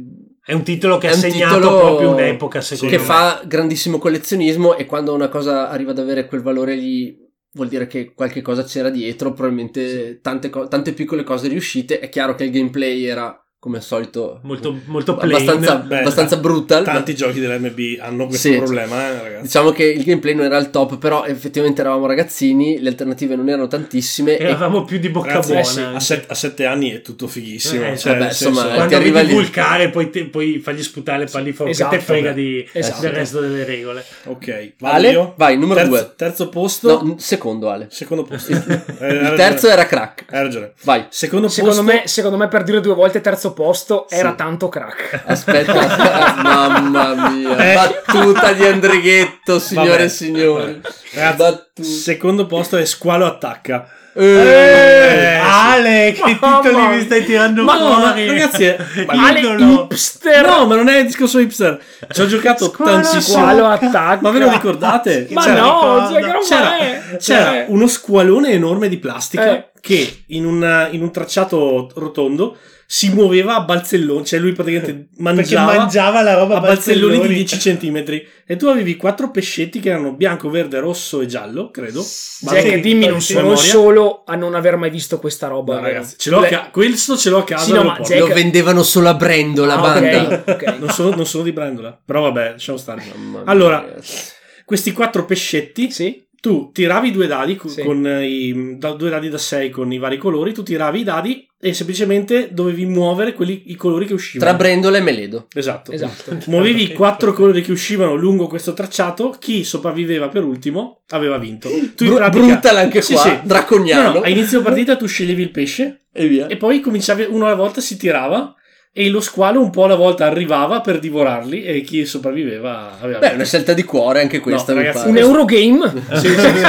è un titolo che ha segnato proprio un'epoca secondo che me fa grandissimo collezionismo e quando una cosa arriva ad avere quel valore lì vuol dire che qualche cosa c'era dietro, probabilmente tante, co- tante piccole cose riuscite. È chiaro che il gameplay era come al solito molto, molto plain abbastanza, Beh, abbastanza ta- brutal. Tanti giochi dell'MB hanno questo Sì. problema, eh, ragazzi. Diciamo che il gameplay non era il top, però effettivamente eravamo ragazzini, le alternative non erano tantissime. e eravamo più di bocca Ragazzi, buona eh sì, a, set- a sette anni è tutto fighissimo. Eh, cioè, vabbè, senso- insomma, ti quando arriva vedi lì- vulcare poi, te- poi fagli sputare le palliforme Esatto, che te frega di, Esatto. del resto delle regole Ok, vado Ale, io? vai, numero terzo, due. Terzo posto. No, secondo Ale. Secondo posto. Eh, Il ragione. terzo era crack. Hai ragione. Vai. Secondo, Secondo posto. me, secondo me, per dire due volte terzo posto era Sì. tanto crack. Aspetta, mamma mia. Eh. Battuta di Andrighetto, signore Vabbè. e signori. Ragazzi, Battuta. secondo posto è Squalo Attacca. Eh, Ale che Mamma titoli mi stai tirando Ma no, ma fuori ragazzi, è- Ale Idolo. hipster. No, ma non è il discorso hipster. Ci ho giocato Squalo- tantissimo. Squalo attacca. Ma ve lo ricordate? Ma C'era- no, cioè, C'era, è? c'era Cioè, uno squalone enorme di plastica Eh. che in, una- in un tracciato rotondo si muoveva a balzelloni, cioè lui praticamente mangiava, mangiava la roba a balzelloni di balzelloni. 10 cm e tu avevi quattro pescetti che erano bianco, verde, rosso e giallo, credo. Jack, Sì, dimmi, non sono memoria. solo a non aver mai visto questa roba. No, ragazzi, ce l'ho a Le- ca- questo ce l'ho a casa. Sì, no. Jack- Lo vendevano solo a Brendo, la Ah, banda. ok, ok. non, sono, non sono di Brandola, però vabbè, lasciamo stare. Mamma mia, Allora, ragazzi. Questi quattro pescetti Sì? Tu tiravi due dadi Sì. con eh, i, da- due dadi da 6 con i vari colori, tu tiravi i dadi e semplicemente dovevi muovere quelli, i colori che uscivano. tra Brendola e Meledo. Esatto. Esatto. Muovevi i quattro colori che uscivano lungo questo tracciato, chi sopravviveva per ultimo aveva vinto. Tu Bru- pratica- brutal anche Sì, qua, sì. draconiano. No, no, a inizio partita tu sceglievi il pesce E via. e poi cominciavi uno alla volta si tirava e lo squalo un po' alla volta arrivava per divorarli e chi sopravviveva aveva Beh, una scelta di cuore anche questa, No, ragazzi. Un Eurogame? Sì, sì, sì.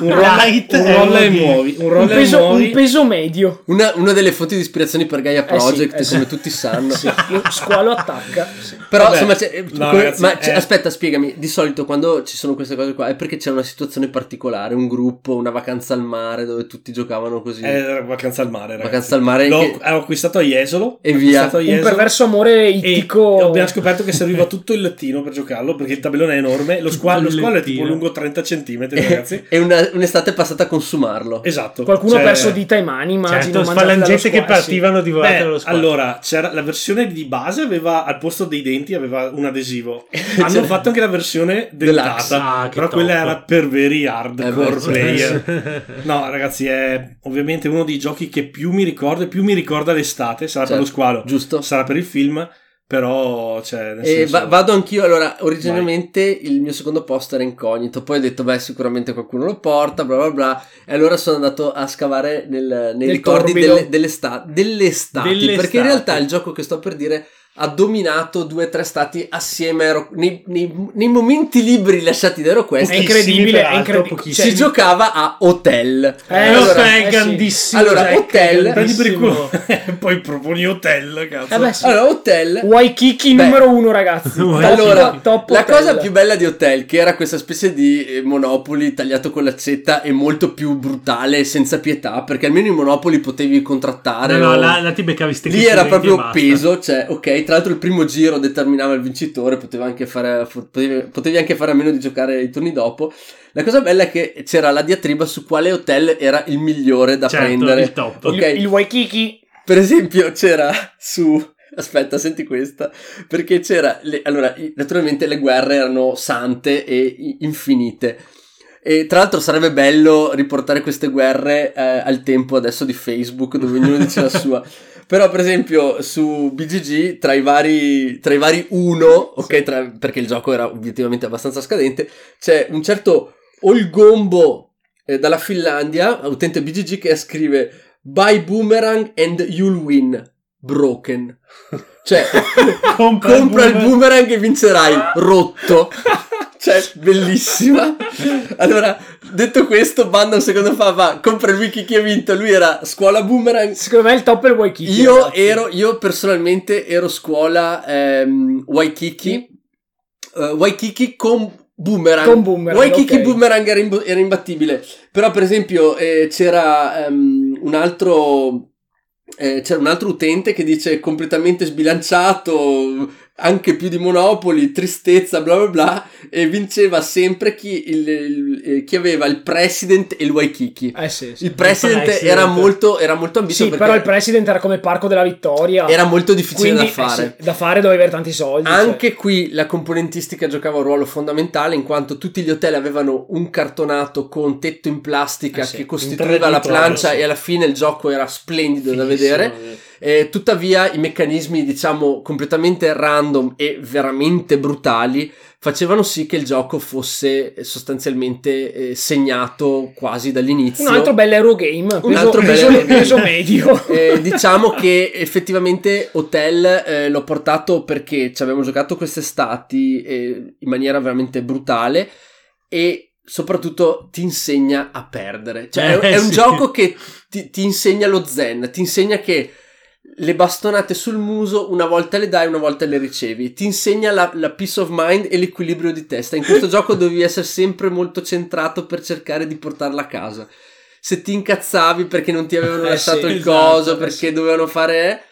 un rolla, Light un rolla e muovi, un Un peso, muovi. un peso medio. Una, una delle fonti di ispirazione per Gaia Eh sì, Project, eh sì. come tutti sanno. Lo squalo attacca. Sì. Però Vabbè. insomma, c'è- eh, No, come- ragazzi, ma c'è- eh. aspetta, spiegami. Di solito quando ci sono queste cose qua è perché c'è una situazione particolare, un gruppo, una vacanza al mare dove tutti giocavano così. Era vacanza al mare, ragazzi. vacanza al mare L'ho, che- ho acquistato a Jesolo. E via. Acquistato a Un Jesolo perverso amore e ittico. abbiamo scoperto che serviva tutto il lettino per giocarlo perché il tabellone è enorme. Lo squalo, lo il squalo è tipo lungo 30 cm, ragazzi. e una- un'estate passata a consumarlo. Esatto. Qualcuno Cioè- ha perso dita e mani, immagino. certo dallo che squalo, sì. partivano divorate Beh, dallo squalo allora, c'era la versione di base aveva al posto dei denti aveva un adesivo. Hanno C'era- fatto anche la versione dentata, Ah, però quella top. era per veri hardcore Eh beh, sì. player. No, ragazzi, è ovviamente uno dei giochi che più mi ricorda e più mi ricorda l'estate, sarà per Certo, lo squalo, Giusto? Sarà per il film, però cioè, senso- va- vado anch'io. Allora, originalmente il mio secondo posto era incognito. Poi ho detto, beh, sicuramente qualcuno lo porta, bla bla bla. E allora sono andato a scavare nel- nei Nel ricordi delle, delle, sta- delle estati. Delle perché in realtà il gioco che sto per dire ha dominato due o tre stati assieme a Hero- nei, nei- nei momenti liberi lasciati da HeroQuest. È incredibile, è incredibile. pochissimi. si giocava a Hotel. Eh, allora, è grandissimo Allora, Jack, Hotel- prendi per il grandissimo. culo poi proponi hotel, cazzo. Eh beh, sì. Allora, Hotel Waikiki Beh. numero uno, ragazzi. Allora, top la hotel. cosa più bella di Hotel, che era questa specie di eh, Monopoli tagliato con l'accetta e molto più brutale e senza pietà, perché almeno in Monopoli potevi contrattare. no no o- la, la ti beccavi Lì era proprio peso, cioè, ok, tra l'altro il primo giro determinava il vincitore, potevi anche fare, potevi, potevi anche fare a meno di giocare i turni dopo. La cosa bella è che c'era la diatriba su quale hotel era il migliore da Certo, prendere. il top. Ok, Il, il Waikiki. per esempio c'era su... Aspetta, senti questa. Perché c'era... le- allora, naturalmente le guerre erano sante e infinite. E tra l'altro sarebbe bello riportare queste guerre eh, al tempo adesso di Facebook, dove ognuno dice la sua. Però, per esempio, su BGG, tra i vari, tra i vari uno, ok, tra- perché il gioco era obiettivamente abbastanza scadente, c'è un certo Olgombo eh, dalla Finlandia, utente BGG, che scrive Buy boomerang and you'll win. Broken. Cioè, Compra, compra il boomerang. boomerang e vincerai. Rotto. Cioè, bellissima. Allora, detto questo, Banda un secondo fa, va, compra il wiki che ha vinto. Lui era scuola boomerang. Secondo me il top è il Waikiki. Io ragazzi. ero, io personalmente ero scuola ehm, Waikiki. Eh, Waikiki con boomerang. Con boomerang, Waikiki ok. boomerang era, imbo- era imbattibile. Però, per esempio, eh, c'era ehm, un altro. eh, c'era un altro utente che dice completamente sbilanciato, anche più di Monopoli, tristezza, bla bla bla, e vinceva sempre chi, il- il- eh, chi aveva il president e il Waikiki. Eh sì, sì. Il president president. era molto, era molto ambito Sì, però il president era come Parco della Vittoria. era molto difficile Quindi, da fare. eh sì, da fare dovevi avere tanti soldi. cioè. Anche qui la componentistica giocava un ruolo fondamentale in quanto tutti gli hotel avevano un cartonato con tetto in plastica Eh che costituiva la 3D plancia e alla fine il gioco era splendido da Fighissimo, vedere. Eh. Tuttavia i meccanismi diciamo completamente random e veramente brutali facevano sì che il gioco fosse eh, sostanzialmente eh, segnato quasi dall'inizio. Un altro bel Eurogame. Peso, Un altro bel peso- medio. Eh, diciamo che effettivamente Hotel eh, l'ho portato perché ci abbiamo giocato quest'estati eh, in maniera veramente brutale e soprattutto ti insegna a perdere. Cioè, è, Eh, è un sì. gioco che ti, ti insegna lo zen, ti insegna che le bastonate sul muso una volta le dai, una volta le ricevi. Ti insegna la, la peace of mind e l'equilibrio di testa. In questo gioco dovevi essere sempre molto centrato per cercare di portarla a casa. Se ti incazzavi perché non ti avevano Eh lasciato sì, il esatto, coso, eh perché sì. dovevano fare...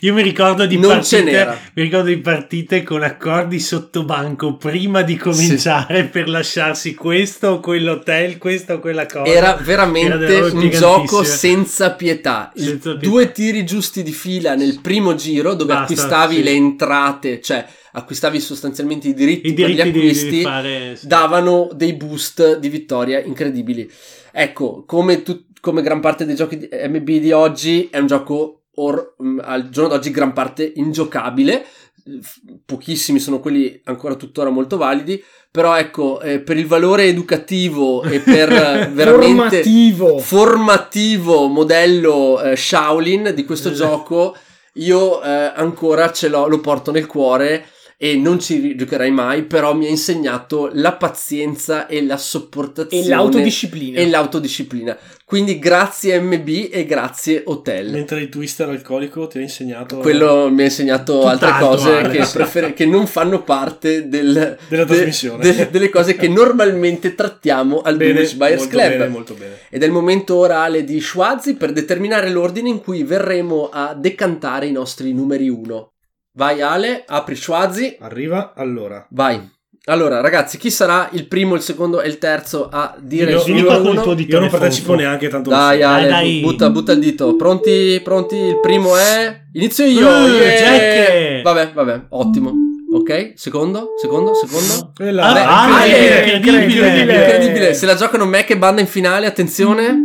Io mi ricordo di Non ce partite, n'era. mi ricordo di partite con accordi sotto banco prima di cominciare per lasciarsi questo o quell'hotel, questa o quella cosa. Era Era veramente robe un gioco senza pietà. Senza pietà. Due tiri giusti di fila nel primo giro dove Basta, acquistavi sì. le entrate, cioè acquistavi sostanzialmente i diritti, I per gli diritti di, acquisti, di fare sì. davano dei boost di vittoria incredibili. Ecco, come, tu- come gran parte dei giochi di MB di oggi, è un gioco or- mm, al giorno d'oggi gran parte ingiocabile. Pochissimi sono quelli ancora tuttora molto validi. Però ecco, eh, per il valore educativo e per eh, veramente Formativo. formativo modello eh, Shaolin di questo Eh. gioco, io eh, ancora ce l'ho, lo porto nel cuore e non ci giocherai mai, però mi ha insegnato la pazienza e la sopportazione E l'autodisciplina. e l'autodisciplina. Quindi grazie MB e grazie Hotel. Mentre il twister alcolico ti ha insegnato Quello mi ha insegnato Tutt'altro, altre cose che, prefer- che non fanno parte del- Della de- trasmissione. de- delle cose che normalmente trattiamo al Dulwich Buyers molto Club. bene, molto bene. Ed è il momento orale di Schwazi per determinare l'ordine in cui verremo a decantare i nostri numeri 1. Vai Ale, apri Schwazi, Arriva allora. vai. Allora ragazzi, chi sarà il primo, il secondo e il terzo a dire Io- il numero uno? tuo dito Io non partecipo neanche tanto. Dai. Ale, dai. Butta, butta il dito. Pronti? Pronti? Il primo è... Inizio io! Uh, yeah! Jack! Vabbè, vabbè, ottimo. Ok, secondo, secondo, secondo. Quella- Ah, Beh, ah, incredibile, è incredibile. incredibile. Incredibile, se la giocano Mac e Banda in finale, attenzione.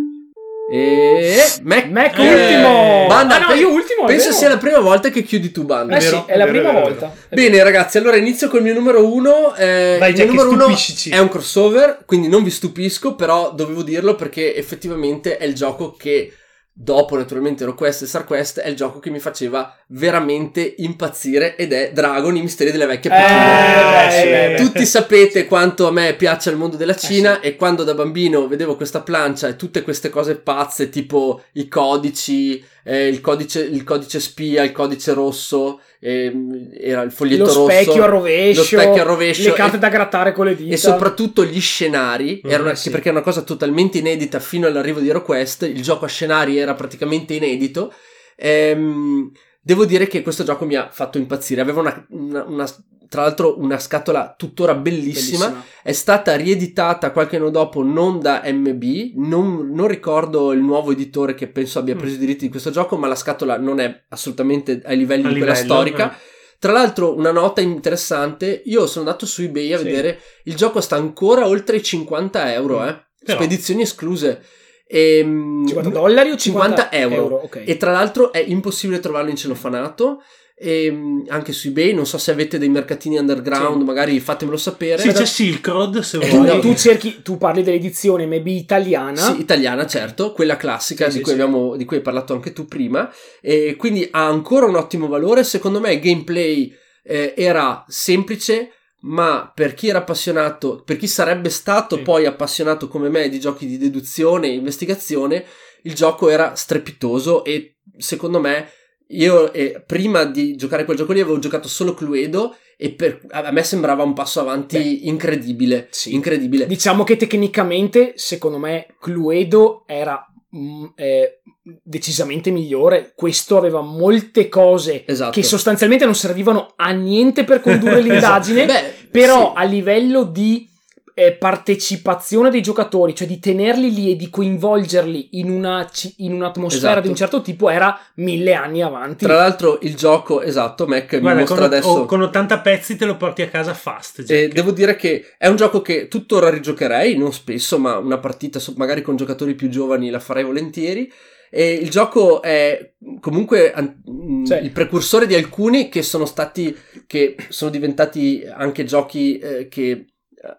E... Mac, Mac Eh, ultimo. Banda, ah, no, io ultimo. Penso sia la prima volta che chiudi tu, Banda. Eh sì, vero, è la è vero, prima vero, volta. Bene, ragazzi, allora inizio col mio numero uno. Eh, Vai, il Jack, mio numero uno è un crossover, quindi non vi stupisco, però dovevo dirlo perché effettivamente è il gioco che, dopo naturalmente HeroQuest e StarQuest, è il gioco che mi faceva veramente impazzire ed è Dragon, i misteri delle vecchie Eh, sì. beh, beh. Tutti sapete quanto a me piace il mondo della Eh, Cina e quando da bambino vedevo questa plancia e tutte queste cose pazze tipo i codici, eh, il, codice, il codice spia, il codice rosso, ehm, era il foglietto lo rosso. specchio a rovescio, lo specchio a rovescio le carte da grattare con le dita. E soprattutto gli scenari, Mm, era una- sì. perché è una cosa totalmente inedita fino all'arrivo di HeroQuest, il gioco a scenari era praticamente inedito. Ehm, devo dire che questo gioco mi ha fatto impazzire. Aveva una, una, una tra l'altro una scatola tuttora bellissima, Bellissima. è stata rieditata qualche anno dopo non da MB, non, non ricordo il nuovo editore che penso abbia Mm. preso i diritti di questo gioco, ma la scatola non è assolutamente ai livelli A di quella livello, storica. eh. Tra l'altro, una nota interessante: io sono andato su eBay a Sì. vedere il gioco sta ancora oltre i 50 euro, eh. Però- Spedizioni escluse. Ehm, 50 dollari o 50 50, euro. ok. E tra l'altro è impossibile trovarlo in celofanato. ehm, anche su eBay, non so se avete dei mercatini underground, Sì. magari fatemelo sapere. Sì, c'è Silk Road se Eh, tu, vuoi. no. tu cerchi, tu parli dell'edizione MB italiana. Sì, italiana, certo, quella classica Sì, di, sì, cui sì. abbiamo, di cui hai parlato anche tu prima. E quindi ha ancora un ottimo valore. Secondo me il gameplay eh, era semplice, ma per chi era appassionato, per chi sarebbe stato Sì. poi appassionato come me di giochi di deduzione e investigazione, il gioco era strepitoso e secondo me io eh, prima di giocare quel gioco lì avevo giocato solo Cluedo e per- a me sembrava un passo avanti Beh, incredibile. sì. Incredibile. Diciamo che tecnicamente, secondo me, Cluedo era mm, eh, decisamente migliore. Questo aveva molte cose Esatto. che sostanzialmente non servivano a niente per condurre l'indagine, Beh, però sì. a livello di eh, partecipazione dei giocatori, cioè di tenerli lì e di coinvolgerli in, una, in un'atmosfera Esatto. di un certo tipo, era mille anni avanti. Tra l'altro il gioco, esatto, Mac mi Guarda, mostra con, adesso... oh, con 80 pezzi te lo porti a casa fast. Eh, devo dire che è un gioco che tuttora rigiocherei, non spesso, ma una partita magari con giocatori più giovani la farei volentieri. E il gioco è comunque an- Sì. il precursore di alcuni che sono stati, che sono diventati anche giochi eh, che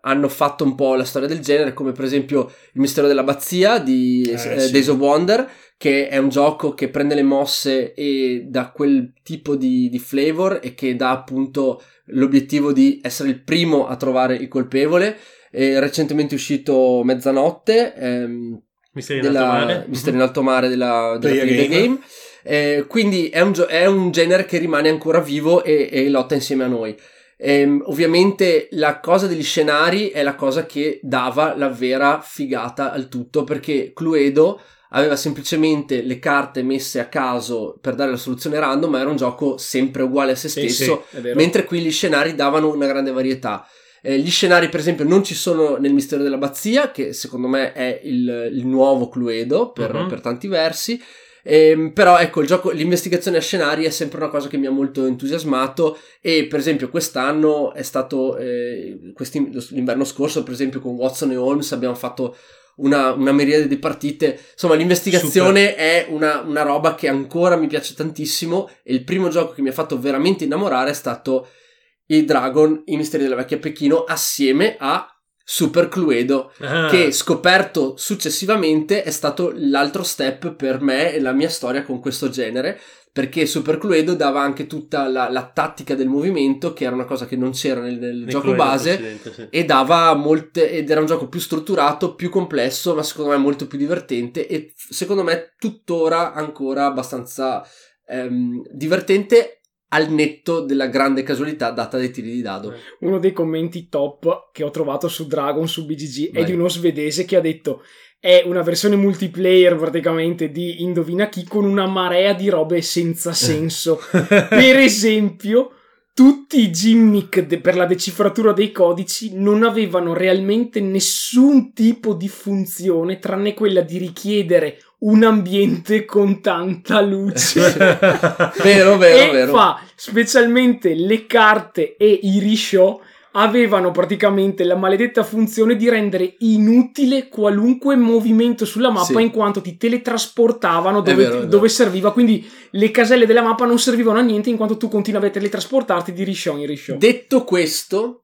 hanno fatto un po' la storia del genere, come per esempio Il mistero dell'abbazia di Eh, eh, sì. Days of Wonder, che è un gioco che prende le mosse e dà quel tipo di, di flavor e che dà appunto l'obiettivo di essere il primo a trovare il colpevole. È recentemente uscito Mezzanotte, ehm, Misteri in alto della mare. Misteri in alto mare della, della Player Player Game. Game. Eh, quindi è un, gio- è un genere che rimane ancora vivo e, e lotta insieme a noi. Ehm, ovviamente la cosa degli scenari è la cosa che dava la vera figata al tutto perché Cluedo aveva semplicemente le carte messe a caso per dare la soluzione random ma era un gioco sempre uguale a se Sì, stesso sì, vero. mentre qui gli scenari davano una grande varietà. Eh, gli scenari, per esempio, non ci sono nel Mistero dell'Abbazia, che secondo me è il, il nuovo Cluedo per, Mhm. per tanti versi. Ehm, però ecco, il gioco, l'investigazione a scenari è sempre una cosa che mi ha molto entusiasmato e per esempio quest'anno è stato, eh, l'inverno scorso per esempio con Watson e Holmes abbiamo fatto una, una miriade di partite. Insomma, l'investigazione è una, una roba che ancora mi piace tantissimo. E il primo gioco che mi ha fatto veramente innamorare è stato i Dragon, i misteri della vecchia Pechino, assieme a Super Cluedo, Ah, che scoperto successivamente è stato l'altro step per me e la mia storia con questo genere. Perché Super Cluedo dava anche tutta la, la tattica del movimento, che era una cosa che non c'era nel, nel gioco Cluedo base sì. e dava molte ed era un gioco più strutturato, più complesso, ma secondo me molto più divertente e secondo me tuttora ancora abbastanza ehm, divertente al netto della grande casualità data dai tiri di dado. Uno dei commenti top che ho trovato su Dragon su BGG è Vai. di uno svedese che ha detto è una versione multiplayer praticamente di Indovina chi con una marea di robe senza senso. per esempio, tutti i gimmick de- per la decifratura dei codici non avevano realmente nessun tipo di funzione tranne quella di richiedere un ambiente con tanta luce. Vero, vero, e vero. fa specialmente le carte e i rishow avevano praticamente la maledetta funzione di rendere inutile qualunque movimento sulla mappa Sì. in quanto ti teletrasportavano dove, vero, vero. dove serviva quindi le caselle della mappa non servivano a niente in quanto tu continuavi a teletrasportarti di rishow in rishow Detto questo,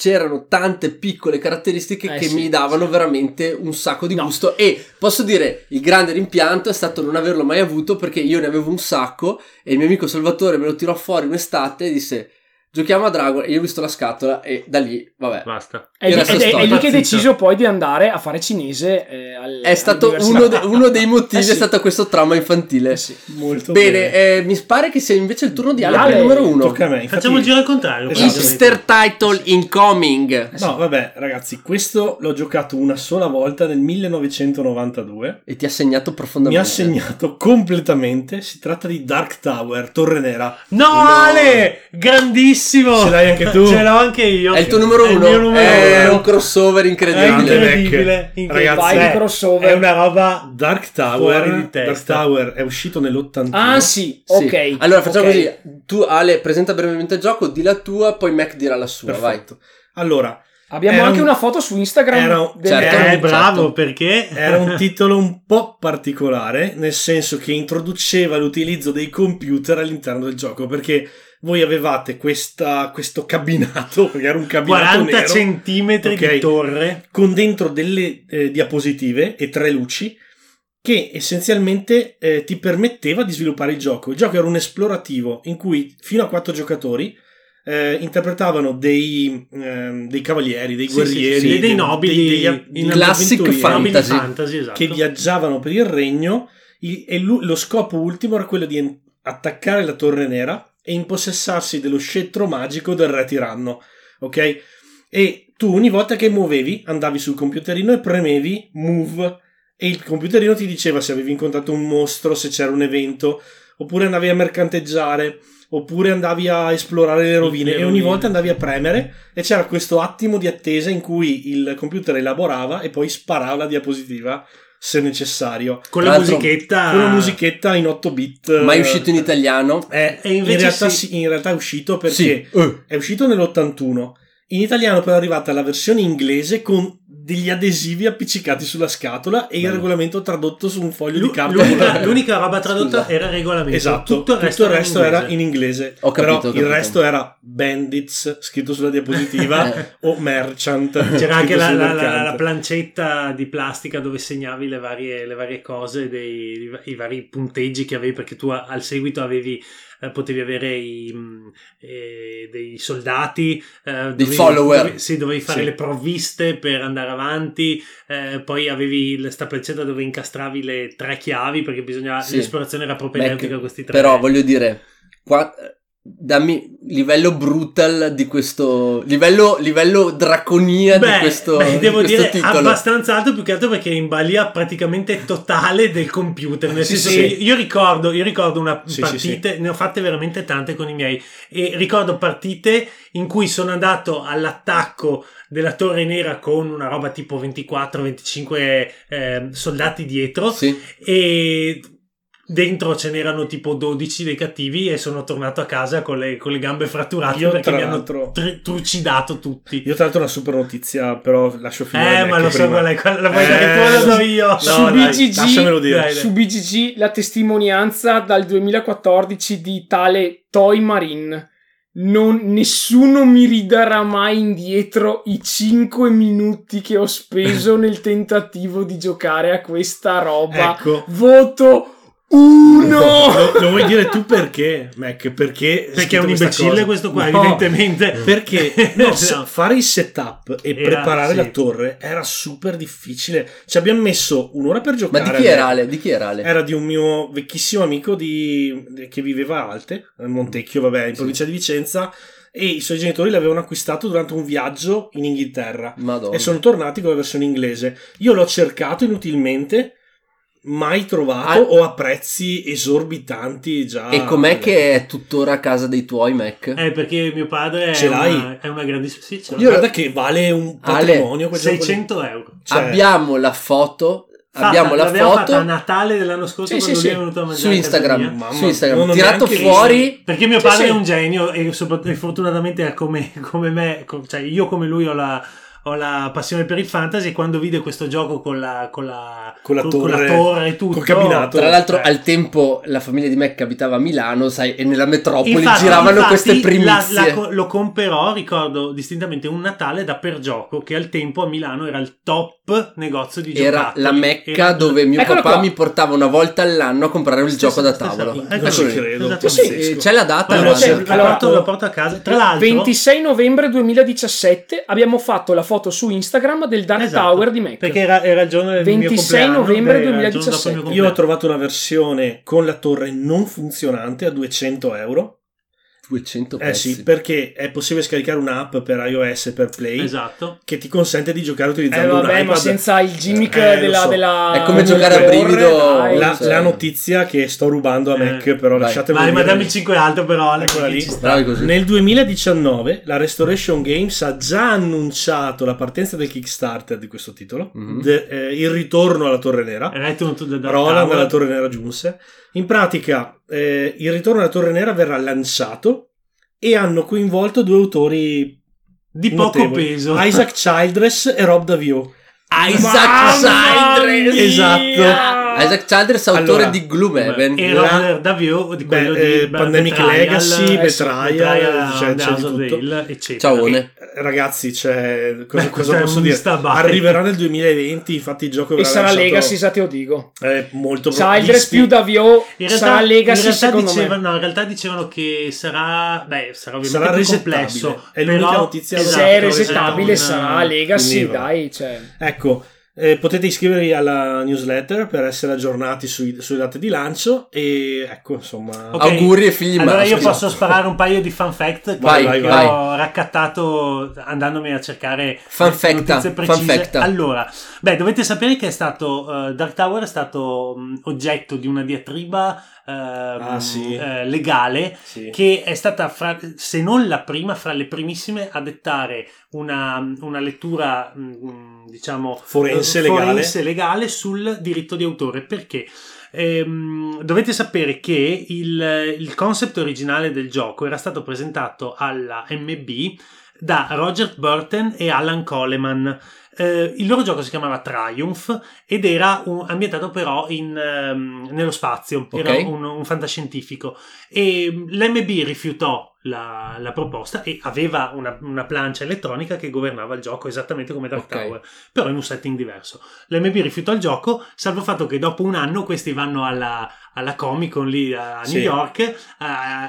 c'erano tante piccole caratteristiche Eh che sì, mi davano sì. veramente un sacco di No. gusto e posso dire il grande rimpianto è stato non averlo mai avuto perché io ne avevo un sacco e il mio amico Salvatore me lo tirò fuori un'estate e disse giochiamo a Dragon e io ho visto la scatola e da lì, vabbè. Basta. È, lì- Era ed è- lì che hai Impazzito. deciso poi di andare a fare cinese eh, al- È stato uno, de- uno dei motivi, Eh sì. è stato questo trauma infantile. Eh sì. Molto Bene, eh, mi pare che sia invece il turno di Ale, Ale, per il numero uno. Tocca a me. infatti- Facciamo il giro al contrario. Esatto. Hipster title incoming. No, vabbè, ragazzi, questo l'ho giocato una sola volta nel 1992. E ti ha segnato Mi profondamente. ha segnato completamente. Si tratta di Dark Tower, Torre Nera. No, Ale! Grandissimo! Ce l'hai anche tu? Ce l'ho anche io. È il tuo numero È il uno. mio numero È uno. un crossover È incredibile. incredibile. incredibile. Ragazzi, Vai eh, crossover. È una roba. Dark Fuori Tower, di testa. Dark Tower è uscito nell'81. Ah sì, Sì. ok. Allora facciamo ok. così. Tu, Ale, presenta brevemente il gioco, di la tua, poi Mac dirà la sua. Perfetto. Allora, Abbiamo Era anche un- una foto su Instagram. era un- del- certo. Eh, certo. bravo, perché? era un titolo un po' particolare, nel senso che introduceva l'utilizzo dei computer all'interno del gioco, perché voi avevate questa- questo cabinato, perché era un cabinato 40 nero, centimetri Ok. di torre. con dentro delle eh, diapositive e tre luci che essenzialmente eh, ti permetteva di sviluppare il gioco. Il gioco era un esplorativo in cui fino a quattro giocatori eh, interpretavano dei, ehm, dei cavalieri, dei guerrieri, sì, sì, dei nobili, degli- in degli classic Fantasy. fantasy, esatto. che viaggiavano per il regno e lo scopo ultimo era quello di attaccare la torre nera e impossessarsi dello scettro magico del re tiranno, ok? E tu ogni volta che muovevi andavi sul computerino e premevi move e il computerino ti diceva se avevi incontrato un mostro, se c'era un evento, oppure andavi a mercanteggiare, oppure andavi a esplorare le rovine e ogni volta andavi a premere e c'era questo attimo di attesa in cui il computer elaborava e poi sparava la diapositiva se necessario. Con la musichetta. Con una musichetta in 8 bit. Mai uscito in italiano? Eh, E invece in, realtà, sì. sì, in realtà è uscito perché Sì. Eh. è uscito nell'81. In italiano però è arrivata la versione inglese con degli adesivi appiccicati sulla scatola e il regolamento tradotto su un foglio L'u- di carta. L'unica, l'unica roba tradotta Scusa. era il regolamento. Esatto, Tutto il resto, era, in era inglese. in inglese. Ho capito, però ho capito. il resto era Bandits scritto sulla diapositiva Eh. o Merchant. C'era anche la, la- la- la plancetta di plastica dove segnavi le varie, le varie cose, dei, i vari punteggi che avevi, perché tu al seguito avevi, eh, potevi avere i, mh, eh, dei soldati, eh, Dei follower. dovevi- sì, dovevi fare Sì. le provviste per andare avanti, eh, poi avevi sta plancetta dove incastravi le tre chiavi, perché bisognava, Sì. l'esplorazione era propedeutica Mac, a questi tre. Però voglio dire, qua, dammi livello brutal di questo livello, livello draconia Beh, di questo, beh, di devo questo dire titolo. abbastanza alto più che altro perché è in balia praticamente totale del computer nel Sì, senso sì. che io ricordo io ricordo una Sì, sì, partite ne ho fatte veramente tante con i miei e ricordo partite in cui sono andato all'attacco della torre nera con una roba tipo 24-25 ehm, soldati dietro Sì. e dentro ce n'erano tipo 12 dei cattivi e sono tornato a casa con le, con le gambe fratturate Io, perché mi hanno tru- trucidato tutti Io tra l'altro una super notizia, però lascio finire. eh, ma lo so prima. qual è, quella- la vuoi Eh, dare tu io? No, Su dai, BGG dire. Dai, dai. Su BGG la testimonianza dal 2014 di tale Toy Marine. Non, nessuno mi ridarà mai indietro i 5 minuti che ho speso nel tentativo di giocare a questa roba. Ecco. Voto 1! Lo, lo vuoi dire tu perché, Mac? Perché, Perché è un imbecille questo qua, No, evidentemente. Perché no, No. fare il setup e Era- preparare sì. la torre era super difficile. Ci abbiamo messo un'ora per Ma giocare. di chi era Ale? Di chi era Ale? Era di un mio vecchissimo amico di- che viveva a Alte, a Montecchio, vabbè, in provincia di Vicenza. E i suoi genitori l'avevano acquistato durante un viaggio in Inghilterra. Madonna. E sono tornati con la versione inglese. Io l'ho cercato inutilmente, mai trovato Ah. o a prezzi esorbitanti già. E com'è che è tuttora a casa dei tuoi Mac? Eh, perché mio padre Ce è, l'hai? una, è una grandissima... Sì, ce l'ho. Io- Guarda che vale un Ale, patrimonio lì. 600 euro. Cioè, abbiamo la foto. Fatta- abbiamo la fatta a foto Natale dell'anno scorso Sì, quando sì, lui sì. è venuto a mangiare su Instagram. Mamma, su Instagram. Tirato fuori. Perché mio padre sì. è un genio e, soprat- e fortunatamente è come, come me, co- cioè io come lui ho la, ho la passione per il fantasy e quando vide questo gioco con la, con la, Con la torre- torre e tutto. Tra l'altro, Eh. al tempo la famiglia di Mac abitava a Milano, sai, e nella metropoli Infatti- giravano infatti queste la- primizie. la lo comperò, ricordo distintamente, un Natale da per gioco che al tempo a Milano era il top negozio di Era giocattoli. la mecca Era- dove mio Eccolo papà qua. mi portava una volta all'anno a comprare il gioco da cosa. Non ci credo. Sì, c'è la data. C'è- allora- porto, lo porto a casa. Tra l'altro, 26 novembre 2017 abbiamo fatto la foto su Instagram del Dark Esatto, Tower di Mac. perché era, era il giorno del 26 mio compleanno, novembre beh, era il giorno dopo il mio 2017. Io ho trovato una versione con la torre non funzionante a 200 euro. 200 Eh pezzi. sì, perché è possibile scaricare un'app per iOS e per Play Esatto. che ti consente di giocare Eh utilizzando un vabbè, iPad. ma senza il gimmick Eh, della, so. della- È come giocare a brivido. dai. La, Cioè- la notizia che sto rubando a Eh, Mac, però vai. lasciatemi Vai, ma dammi 5 alto però. Eccola lì. ci sta. Bravi così. Nel 2019 la Restoration Games ha già annunciato la partenza del Kickstarter di questo titolo, Mhm. de- eh, il ritorno alla Torre Nera. Roland alla Torre Nera giunse. In pratica, eh, il ritorno alla Torre Nera verrà lanciato e hanno coinvolto due autori di poco notevoli, peso. Isaac Childress e Rob Davio. Isaac Mamma Childress. mia! Esatto. Isaac Childress, autore Allora, di Gloomhaven. E Robert Davio di quello Beh, di eh, Pandemic Betrayal, Legacy, eh, Betrayal, Betrayal, c'è- The c'è House di of tutto. Dale, eccetera. Ciaone. Eh, Ragazzi, cioè, cosa, Beh, cosa questo è posso un dire? stabai. Arriverà nel 2020, infatti il gioco E sarà lanciato- Legacy, sa te lo dico. È molto Childress visti- più Davio In sarà Legacy in realtà dicevano, me. no, in realtà dicevano che sarà, beh, sarà ovviamente Sarà più complesso. È l'unica però- notizia esatto, Se è esatto, resettabile un- sarà Legacy, quindi dai, cioè. Ecco, eh, potete iscrivervi alla newsletter per essere aggiornati sui- sulle date di lancio e ecco, insomma... Ok. Auguri e figli Allora maschi. io posso sparare un paio di fan fact che, Vai, che vai, ho raccattato andandomi a cercare Fan notizie fan precise. facta. Allora, beh, dovete sapere che è stato eh, Dark Tower è stato mh, oggetto di una diatriba ehm, sì. eh, legale Sì. che è stata, fra- se non la prima, fra le primissime a dettare una, una lettura, mh, diciamo, Forense eh, legale. forense legale sul diritto di autore. Perché? Ehm, dovete sapere che il, il concept originale del gioco era stato presentato alla MB da Roger Burton e Alan Coleman. Eh, il loro gioco si chiamava Triumph ed era un- ambientato però in, ehm, nello spazio, era Ok. un, un fantascientifico. E mm, l'MB rifiutò la, la proposta e aveva una, una plancia elettronica che governava il gioco esattamente come Dark Ok. Tower, però in un setting diverso. L'MB rifiutò il gioco, salvo il fatto che dopo un anno questi vanno alla, alla Comic Con lì a Sì. New York eh,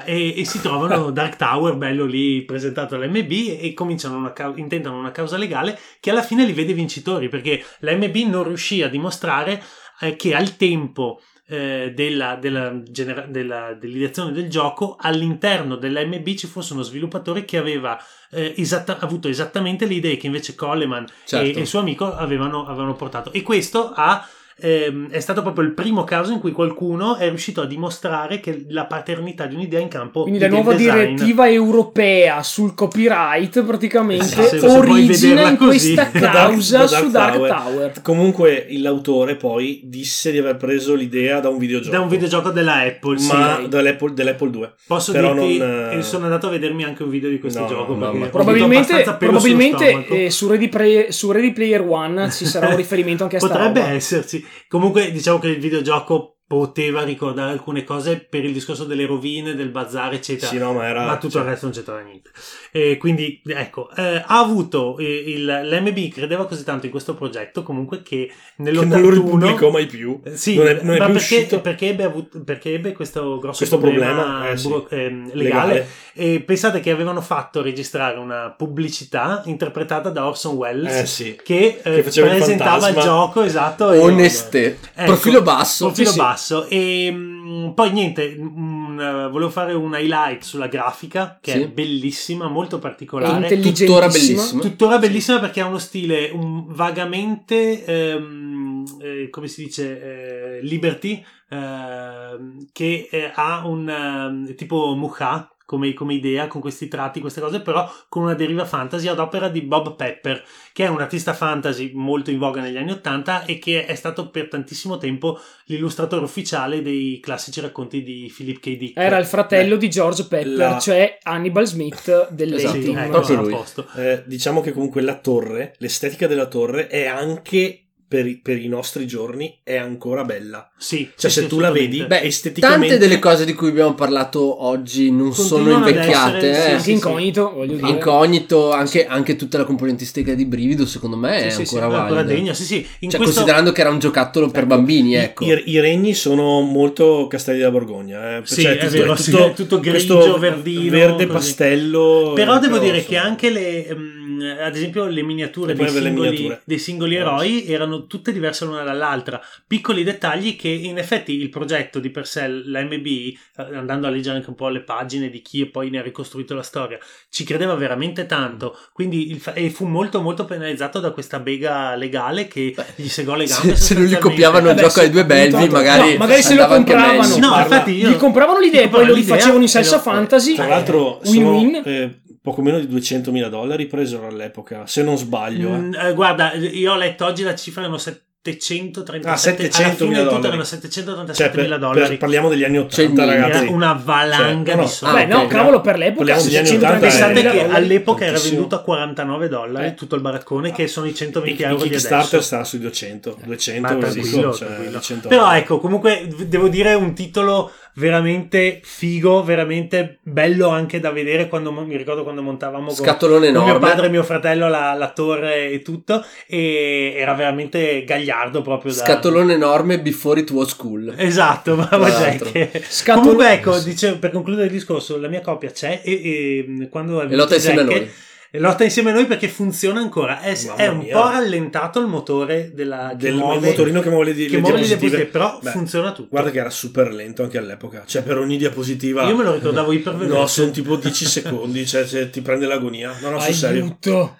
e, e si trovano Dark Tower bello lì presentato all'MB e cominciano una, cau- intentano una causa legale che alla fine li vede vincitori perché l'MB non riuscì a dimostrare eh, che al tempo eh, della, della genera- della- dell'ideazione del gioco all'interno dell'MB ci fosse uno sviluppatore che aveva eh, esatta- avuto esattamente le idee che invece Coleman Certo. e, e il suo amico avevano, avevano portato e questo ha ehm, è stato proprio il primo caso in cui qualcuno è riuscito a dimostrare che la paternità di un'idea in campo Quindi di la nuova design- direttiva europea sul copyright praticamente Sì, se- se origina in così. questa Da Dark- causa da Dark su Dark Tower. Tower. Comunque l'autore poi disse di aver preso l'idea da un videogioco. da un videogioco della Apple sì. ma dall'Apple, dell'Apple 2. Posso Però dirti, non, eh, e sono andato a vedermi anche un video di questo No, gioco. ho Probabilmente, probabilmente eh, su, Ready Play- su Ready Player One ci sarà un riferimento anche a sta Potrebbe roba. esserci. Comunque, diciamo che il videogioco poteva ricordare alcune cose per il discorso delle rovine, del bazar, eccetera. Sì, no, ma era... ma tutto cioè, il resto non c'entrava niente. E quindi, ecco, eh, ha avuto eh, il, l'MB credeva così tanto in questo progetto comunque che che non lo nell'81 ripubblicò mai più. Eh, Sì, non è, non è ma più perché, uscito. perché ebbe, avuto- perché ebbe questo grosso Questo problema, problema, eh, sì. buro- ehm, legale. E pensate che avevano fatto registrare una pubblicità interpretata da Orson Welles Eh sì. che, eh, Che il presentava il, fantasma. gioco esatto. e- Oneste. Ecco, Profilo basso. Profilo Sì, sì. basso. E mm, poi niente, mm, eh, volevo fare un highlight sulla grafica che Sì. è bellissima, molto È particolare. intelligentissima. Tuttora bellissima. Tuttora bellissima perché ha uno stile un- vagamente, ehm, eh, come si dice, eh, Liberty, ehm, che eh, ha un ehm, tipo Muha, come, come idea, con questi tratti, queste cose, però con una deriva fantasy ad opera di Bob Pepper, che è un artista fantasy molto in voga negli anni Ottanta e che è stato per tantissimo tempo l'illustratore ufficiale dei classici racconti di Philip K. Dick. Era il fratello di George Pepper, La- cioè Hannibal Smith del Esatto. Sì, ecco, proprio a lui. posto. Eh, diciamo che comunque la torre, l'estetica della torre è anche per i, per i nostri giorni è ancora bella. Sì, Cioè, sì, se sì, tu la vedi, Beh, esteticamente tante delle cose di cui abbiamo parlato oggi non sono invecchiate. essere- sì, eh. Anche sì, incognito, voglio dire. Incognito, anche, anche tutta la componentistica di brivido, secondo me è Sì, sì, sì, ancora è ancora valida. degna, sì, sì. In Cioè, questo... considerando che era un giocattolo per bambini, ecco. I, i regni sono molto castelli della Borgogna. Eh. Sì, Cioè, è tutto- vero, sì, tutto, è tutto grigio, verdino, verde così. pastello. Però eh, devo dire che anche le, ehm, ad esempio, le miniature dei singoli, miniature. dei singoli Eh, eroi erano tutte diverse l'una dall'altra. Piccoli dettagli che in effetti il progetto di per sé, la MB, eh, andando a leggere anche un po' le pagine di chi poi ne ha ricostruito la storia, ci credeva veramente tanto. Quindi il fa- e fu molto molto penalizzato da questa bega legale che gli segò le gambe. Se, se non gli copiavano il Vabbè, gioco ai due belvi, magari, no, magari se lo compravano. No, infatti io... Gli compravano l'idea e poi lo rifacevano in salsa fantasy. Tra l'altro, Eh, win-win. eh, poco meno di 200.000 dollari presero all'epoca, se non sbaglio. eh. Mm, eh, guarda, io ho letto oggi la cifra erano 737 Ah, 700.000 alla fine tutto dollari. erano Cioè, 737 per- mila per- dollari. parliamo degli anni 80, Cioè, ragazzi. Era una valanga Cioè, no, di no. soldi. Beh, no, ok, cavolo, per l'epoca Parliamo degli anni 630 80, Pensate eh, che dollari. all'epoca era venduto a 49 dollari Eh. tutto il baraccone, che sono i 120 Il, il euro di Kickstarter adesso. sta sui 200, 200 Ma ve lo tranquillo, dico, cioè, tranquillo. 100 Però ecco, comunque devo dire un titolo veramente figo, veramente bello anche da vedere quando mi ricordo quando montavamo Scatolone con mio enorme. padre e mio fratello la, la torre e tutto e era veramente gagliardo proprio da Scatolone enorme before it was cool. Esatto, bravo l'altro. Jack. Scatolo- Comunque ecco, dicevo, per concludere il discorso, la mia copia c'è e, e quando è E venuto Jack, noi. e lotta insieme a noi perché funziona ancora. È, è un mia. po' rallentato il motore della, del muove- motorino che muove le, che le muove le diapositive. diapositive, però Beh, funziona tutto. Guarda che era super lento anche all'epoca, cioè per ogni diapositiva Io me lo ricordavo iperveloce. No, sono tipo 10 secondi, cioè se ti prende l'agonia. No, no, sul serio.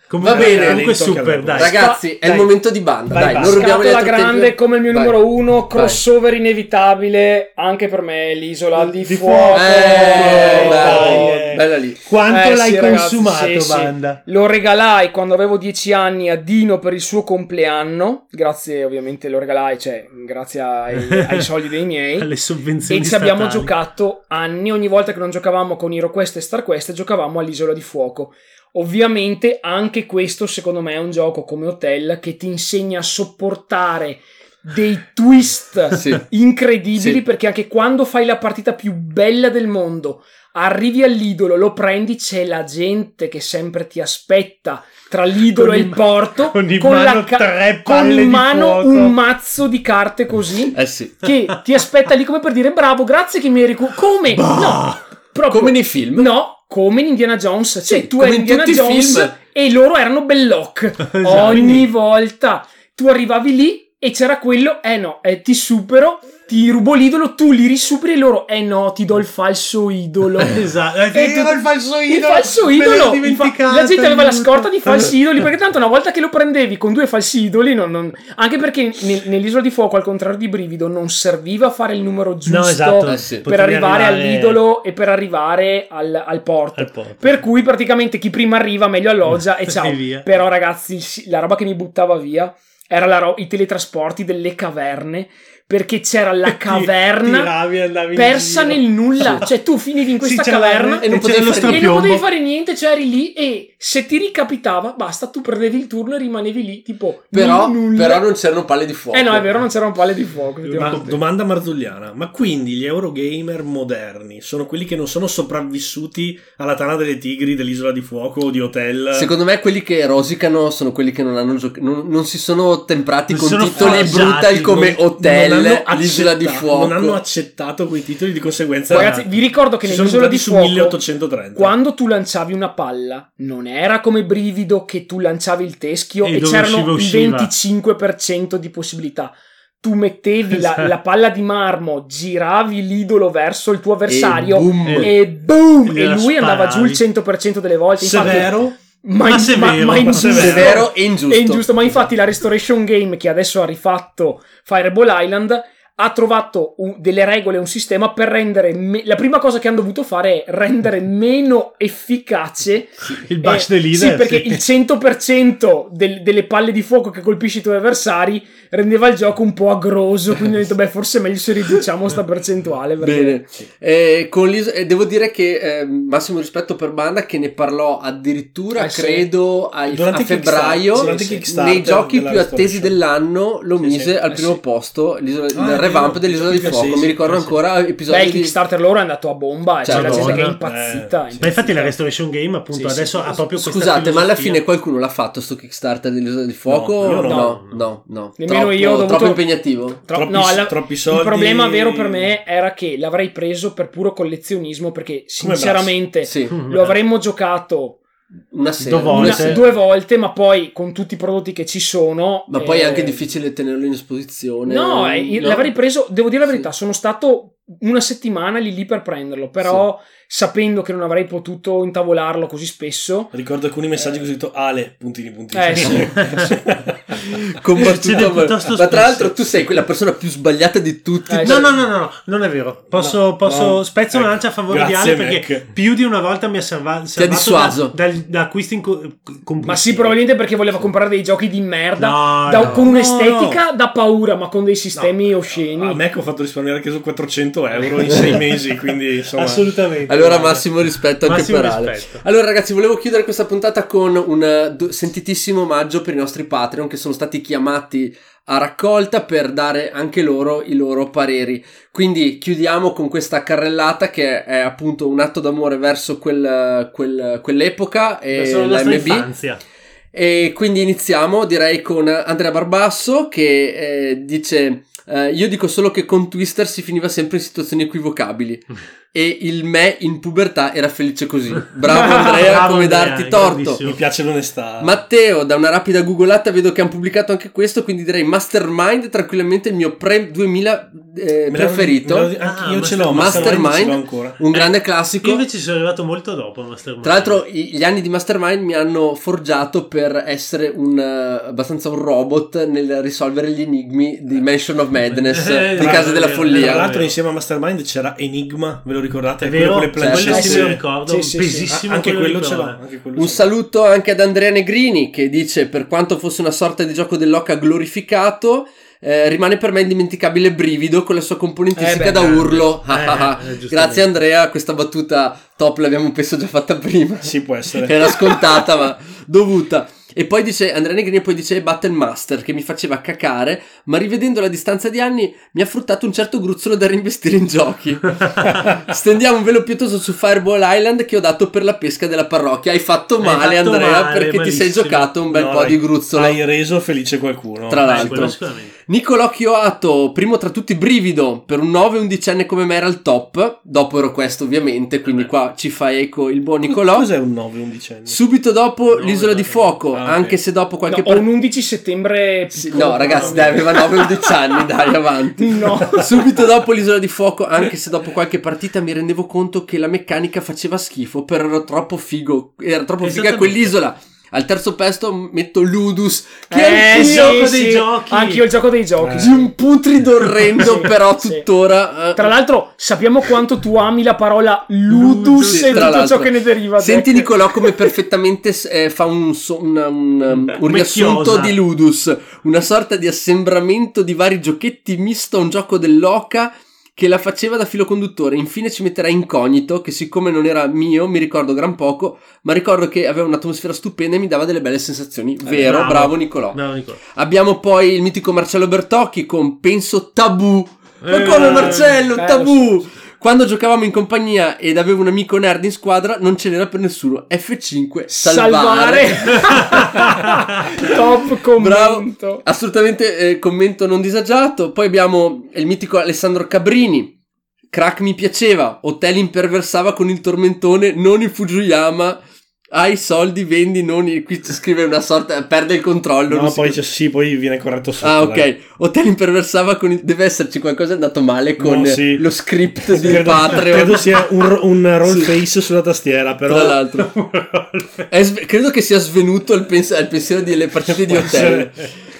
Comunque, Va bene, comunque super, dai. Ragazzi, è il Dai. momento di banda. Vai, dai, vai. non rubiamo altro grande tempo. come il mio Vai. numero uno, crossover inevitabile anche per me, l'isola di, Di fuoco. Eh, dai, dai. Bella lì. Quanto Eh, l'hai sì, ragazzi, consumato, sì, sì. banda? Lo regalai quando avevo 10 anni a Dino per il suo compleanno, grazie ovviamente lo regalai, cioè grazie ai, ai soldi dei miei. Alle sovvenzioni E ci abbiamo statali. giocato anni, ogni volta che non giocavamo con HeroQuest e StarQuest giocavamo all'Isola di Fuoco. Ovviamente anche questo secondo me è un gioco come Hotel che ti insegna a sopportare dei twist Sì. incredibili Sì. perché anche quando fai la partita più bella del mondo arrivi all'idolo, lo prendi, c'è la gente che sempre ti aspetta tra l'idolo Con e il porto con in mano tre con in mano un mazzo di carte così Eh sì. che ti aspetta lì come per dire bravo, grazie che mi hai ricu- come? No, proprio Come nei film. No, come in Indiana Jones, cioè Sì, tu eri in Indiana Jones film. e loro erano Belloc. Esatto, Ogni volta tu arrivavi lì e c'era quello, eh no, eh, ti supero, ti rubo l'idolo, tu li risuperi e loro, eh no, ti do il falso idolo. Esatto, E eh, tu- era il falso idolo. Il falso idolo, dimenticato, la gente aveva la scorta di falsi idoli perché tanto una volta che lo prendevi con due falsi idoli, non- non- anche perché nel- nell'isola di fuoco, al contrario di Brivido, non serviva a fare il numero giusto No, esatto. Sì. per arrivare, all'idolo e per arrivare al, al porto. al porto. Per cui praticamente chi prima arriva meglio alloggia e ciao. E via. Però ragazzi, la roba che mi buttava via era la ro- i teletrasporti delle caverne perché c'era la caverna tiravi persa nel nulla. Cioè tu finivi in questa Sì, caverna e non potevi fare e non potevi fare niente, cioè eri lì e se ti ricapitava, basta, tu perdevi il turno e rimanevi lì, tipo Però, però non c'erano palle di fuoco. Eh no, è vero, non c'erano palle di fuoco. Ma, domanda marzulliana, ma quindi gli Eurogamer moderni sono quelli che non sono sopravvissuti alla tana delle tigri dell'isola di fuoco o di hotel? Secondo me quelli che rosicano sono quelli che non hanno giocato. Non, non si sono temprati Non con sono titoli forgiati, brutal come Non- Hotel, non hanno l'isola di accettato- fuoco. Non hanno accettato quei titoli di conseguenza. Ragazzi, vi ricordo che nell'isola di su fuoco 1830. Quando tu lanciavi una palla, non era come brivido che tu lanciavi il teschio E e, c'erano il usciva. 25% di possibilità. Tu mettevi la, Esatto. la palla di marmo, giravi l'idolo verso il tuo avversario E boom. e, boom! E E lui andava giù il sparavi. 100% delle volte. Infatti, Severo? Ma, Ma severo, ma ma ingiusto. Severo e ingiusto. È ingiusto, ma infatti la Restoration Game che adesso ha rifatto Fireball Island ha trovato un- delle regole e un sistema per rendere me- la prima cosa che hanno dovuto fare è rendere meno efficace Il bash eh, the leader. sì perché il 100% del- delle palle di fuoco che colpisci i tuoi avversari rendeva il gioco un po' agroso quindi ho detto beh forse è meglio se riduciamo sta percentuale perché- Bene, Eh, eh, devo dire che eh, massimo rispetto per Banda che ne parlò addirittura Eh, sì. credo ai- a febbraio sì, nei giochi più attesi dell'anno lo Sì, mise sì, al eh, primo sì. posto l'isola- Ah, revamp dell'isola di Sì, fuoco sì, mi ricordo sì, sì. ancora episodi beh il di... Kickstarter loro è andato a bomba e c'è Cioè, la gente che è Madonna. impazzita, Eh. Ma infatti la. Restoration Game appunto Sì, sì, adesso sì, ha sì. proprio questa Scusate, ma alla fine qualcuno l'ha fatto sto Kickstarter dell'isola di fuoco? No, io no, no. no, no. Nemmeno Troppo- io ho dovuto- Troppo impegnativo. Tro- Troppi- no, alla- troppi Il soldi. problema vero per me era che l'avrei preso per puro collezionismo perché sinceramente Sì, lo avremmo giocato una sera. Due una- volte. due volte, ma poi con tutti i prodotti che ci sono. Ma poi è eh, anche difficile tenerlo in esposizione. No, eh, no? l'avrei preso, devo dire la Sì. verità, sono stato una settimana lì lì per prenderlo, però sapendo che non avrei potuto intavolarlo così spesso. Ricordo alcuni messaggi che ho scritto Ale, puntini, puntini. Eh, sì. combattuto ma piuttosto tra spesso. l'altro tu sei quella persona più sbagliata di tutti Eh, No, no, no, no, no, non è vero. Posso, No, posso no. spezzo una Ecco. lancia a favore di Grazie, Ale perché Mac. più di una volta mi ha salva- salvato dissuaso. da, da- da acquisti in co- compulsivi. Ma sì, probabilmente perché voleva comprare dei giochi di merda No, da- no. con No, un'estetica da paura, ma con dei sistemi No. osceni. A me che ho fatto risparmiare anche su 400 euro in 6 mesi, quindi insomma... Assolutamente. allora guarda. massimo rispetto anche Massimo per Ale rispetto. allora ragazzi volevo chiudere questa puntata con un eh, sentitissimo omaggio per i nostri Patreon che sono stati chiamati a raccolta per dare anche loro i loro pareri quindi chiudiamo con questa carrellata che è appunto un atto d'amore verso quel- quel- quell'epoca e Verso la MB infanzia. E quindi iniziamo direi con Andrea Barbasso che eh, dice eh, io dico solo che con Twister si finiva sempre in situazioni equivocabili e il me in pubertà era felice così. Bravo Andrea, Bravo come Andrea, darti torto. Mi piace l'onestà. Matteo, da una rapida googolata vedo che hanno pubblicato anche questo, quindi direi Mastermind, tranquillamente il mio pre 2000 eh, Me preferito, me anche Ah, io ce l'ho, Mastermind. Mastermind ce l'ho ancora. un grande Io classico. invece sono arrivato molto dopo Mastermind. Tra l'altro i- gli anni di Mastermind mi hanno forgiato per essere un eh, abbastanza un robot nel risolvere gli enigmi di Mansion of Madness, Eh, di tra- Casa della tra Tra Follia. l'altro insieme a Mastermind c'era Enigma, ve lo ricordate? è Quello vero, con le quello plancette. sì me lo ricordo, Sì, sì, sì. pesissimo Ah, anche quello di ce l'ho. Anche quello Un ce l'ho. saluto anche ad Andrea Negrini che dice per quanto fosse una sorta di gioco dell'oca glorificato eh, rimane per me indimenticabile Brivido con la sua componentistica Eh beh, da urlo. Eh, eh. Grazie Andrea, questa battuta top l'abbiamo penso già fatta prima. Sì, può essere. Era scontata ma dovuta. E poi dice Andrea Negrini poi dice Battle Master che mi faceva cacare, ma rivedendo la distanza di anni mi ha fruttato un certo gruzzolo da reinvestire in giochi. Stendiamo un velo pietoso su Fireball Island che ho dato per la pesca della parrocchia. Hai fatto Hai male fatto Andrea male, perché ti sei malissimo. giocato un bel No, po' di gruzzolo. Hai reso felice qualcuno. Tra Eh, l'altro. sicuramente. Nicolò Chioato, primo tra tutti brivido, per un 9 undicenne come me era il top, dopo ero questo ovviamente, quindi qua ci fa eco il buon Nicolò. Cos'è un 9 undicenne? Subito dopo No, l'isola no, di fuoco, Ah, anche se dopo qualche No, ho part- un 11 settembre. Sì, piccolo, no, ragazzi, dai, aveva 9-11 anni, dai, avanti. No. Subito dopo l'isola di fuoco, anche se dopo qualche partita mi rendevo conto che la meccanica faceva schifo, però ero troppo figo, era troppo figa quell'isola. Al terzo posto metto Ludus, che Eh, è sì, un gioco sì, dei giochi. Anch'io il gioco dei giochi. di un putrido orrendo, Sì, però sì. tuttora... eh, Tra l'altro, sappiamo quanto tu ami la parola ludus Sì, e tutto l'altro. ciò che ne deriva. Senti Jack. Nicolò come perfettamente eh, fa un, so- un- un- un riassunto di Ludus, una sorta di assembramento di vari giochetti misto a un gioco dell'oca che la faceva da filo conduttore. Infine ci metterà incognito, che siccome non era mio, mi ricordo gran poco, ma ricordo che aveva un'atmosfera stupenda e mi dava delle belle sensazioni. Vero, bravo, bravo. Nicolò. Bravo, Nicola. Abbiamo poi il mitico Marcello Bertocchi con Penso Tabù. Ma Eh, come Marcello, bello, Tabù! Quando giocavamo in compagnia ed avevo un amico nerd in squadra, non ce n'era per nessuno. F5, salvare. Salvare. Top commento. Bravo. Assolutamente eh, commento non disagiato. Poi abbiamo il mitico Alessandro Cabrini. Crack mi piaceva. Hotel imperversava con il tormentone, non il Fujiyama. Hai soldi, vendi, non. Qui scrive una sorta... Perde il controllo. No, si poi c'è, sì, poi viene corretto sotto. Ah, ok. dai. Hotel imperversava con il... Deve esserci qualcosa andato male con No, sì. lo script di Credo, Patreon. credo sia un, un roll Sì. face sulla tastiera, però... Tra l'altro. Sve- credo che sia svenuto il, pens- il pensiero delle partite di hotel.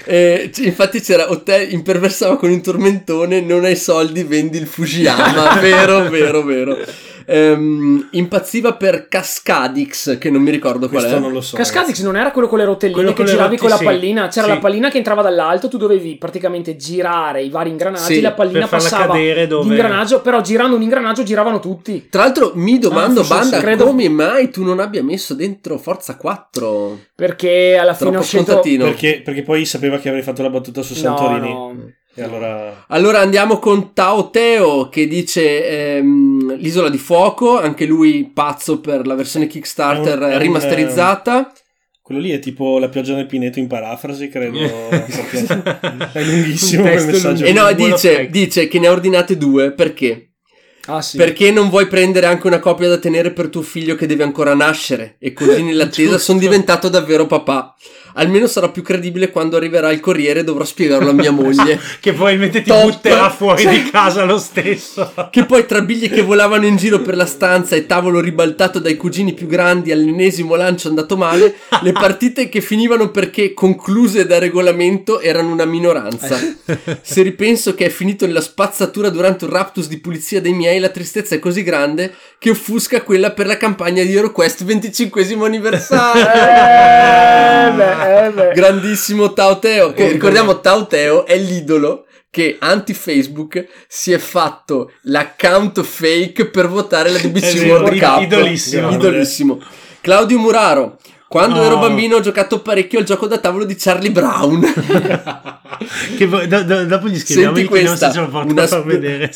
Eh, c- infatti c'era Hotel imperversava con un tormentone, non hai soldi, vendi il Fujiyama. vero, vero, vero. Ehm, impazziva per Cascadix, che non mi ricordo qual Questo è. non lo so. Cascadix non era quello con le rotelline Quello che giravi rotti- con la sì. pallina? C'era Sì. la pallina che entrava dall'alto, tu dovevi praticamente girare i vari ingranaggi, Sì, la pallina passava cadere dove- l'ingranaggio, però girando un ingranaggio giravano tutti. Tra l'altro mi domando, Ah, Banda, sì, credo- come mai tu non abbia messo dentro Forza 4? Perché alla fine Troppo ho scelto scontatino. Perché, perché poi sapeva che avrei fatto la battuta su No, Santorini. no. E allora... Allora andiamo con Tao Teo che dice ehm, l'isola di fuoco, anche lui pazzo per la versione Kickstarter È un- è un, rimasterizzata. Quello lì è tipo la pioggia nel pineto in parafrasi, credo. è Un lunghissimo quel testo messaggio. E no, dice, dice che ne ha ordinate due perché? Ah sì. Perché non vuoi prendere anche una copia da tenere per tuo figlio che deve ancora nascere? E così nell'attesa sono diventato davvero papà. Almeno sarà più credibile quando arriverà il corriere e dovrò spiegarlo a mia moglie. che probabilmente ti Top. butterà fuori di casa lo stesso. Che poi tra biglie che volavano in giro per la stanza e tavolo ribaltato dai cugini più grandi all'ennesimo lancio andato male, le partite che finivano perché concluse da regolamento erano una minoranza. Se ripenso che è finito nella spazzatura durante un raptus di pulizia dei miei, la tristezza è così grande che offusca quella per la campagna di HeroQuest 25 anniversario. Eh, beh, eh, beh. Grandissimo Tao Teo, che ricordiamo Tao Teo è l'idolo che anti-Facebook si è fatto l'account fake per votare la DBC Eh World Cup. idolissimo. Idolissimo. Claudio Muraro. Quando Oh. ero bambino ho giocato parecchio al gioco da tavolo di Charlie Brown. che do- do- dopo gli scriviamo Senti questa, se una spe- vedere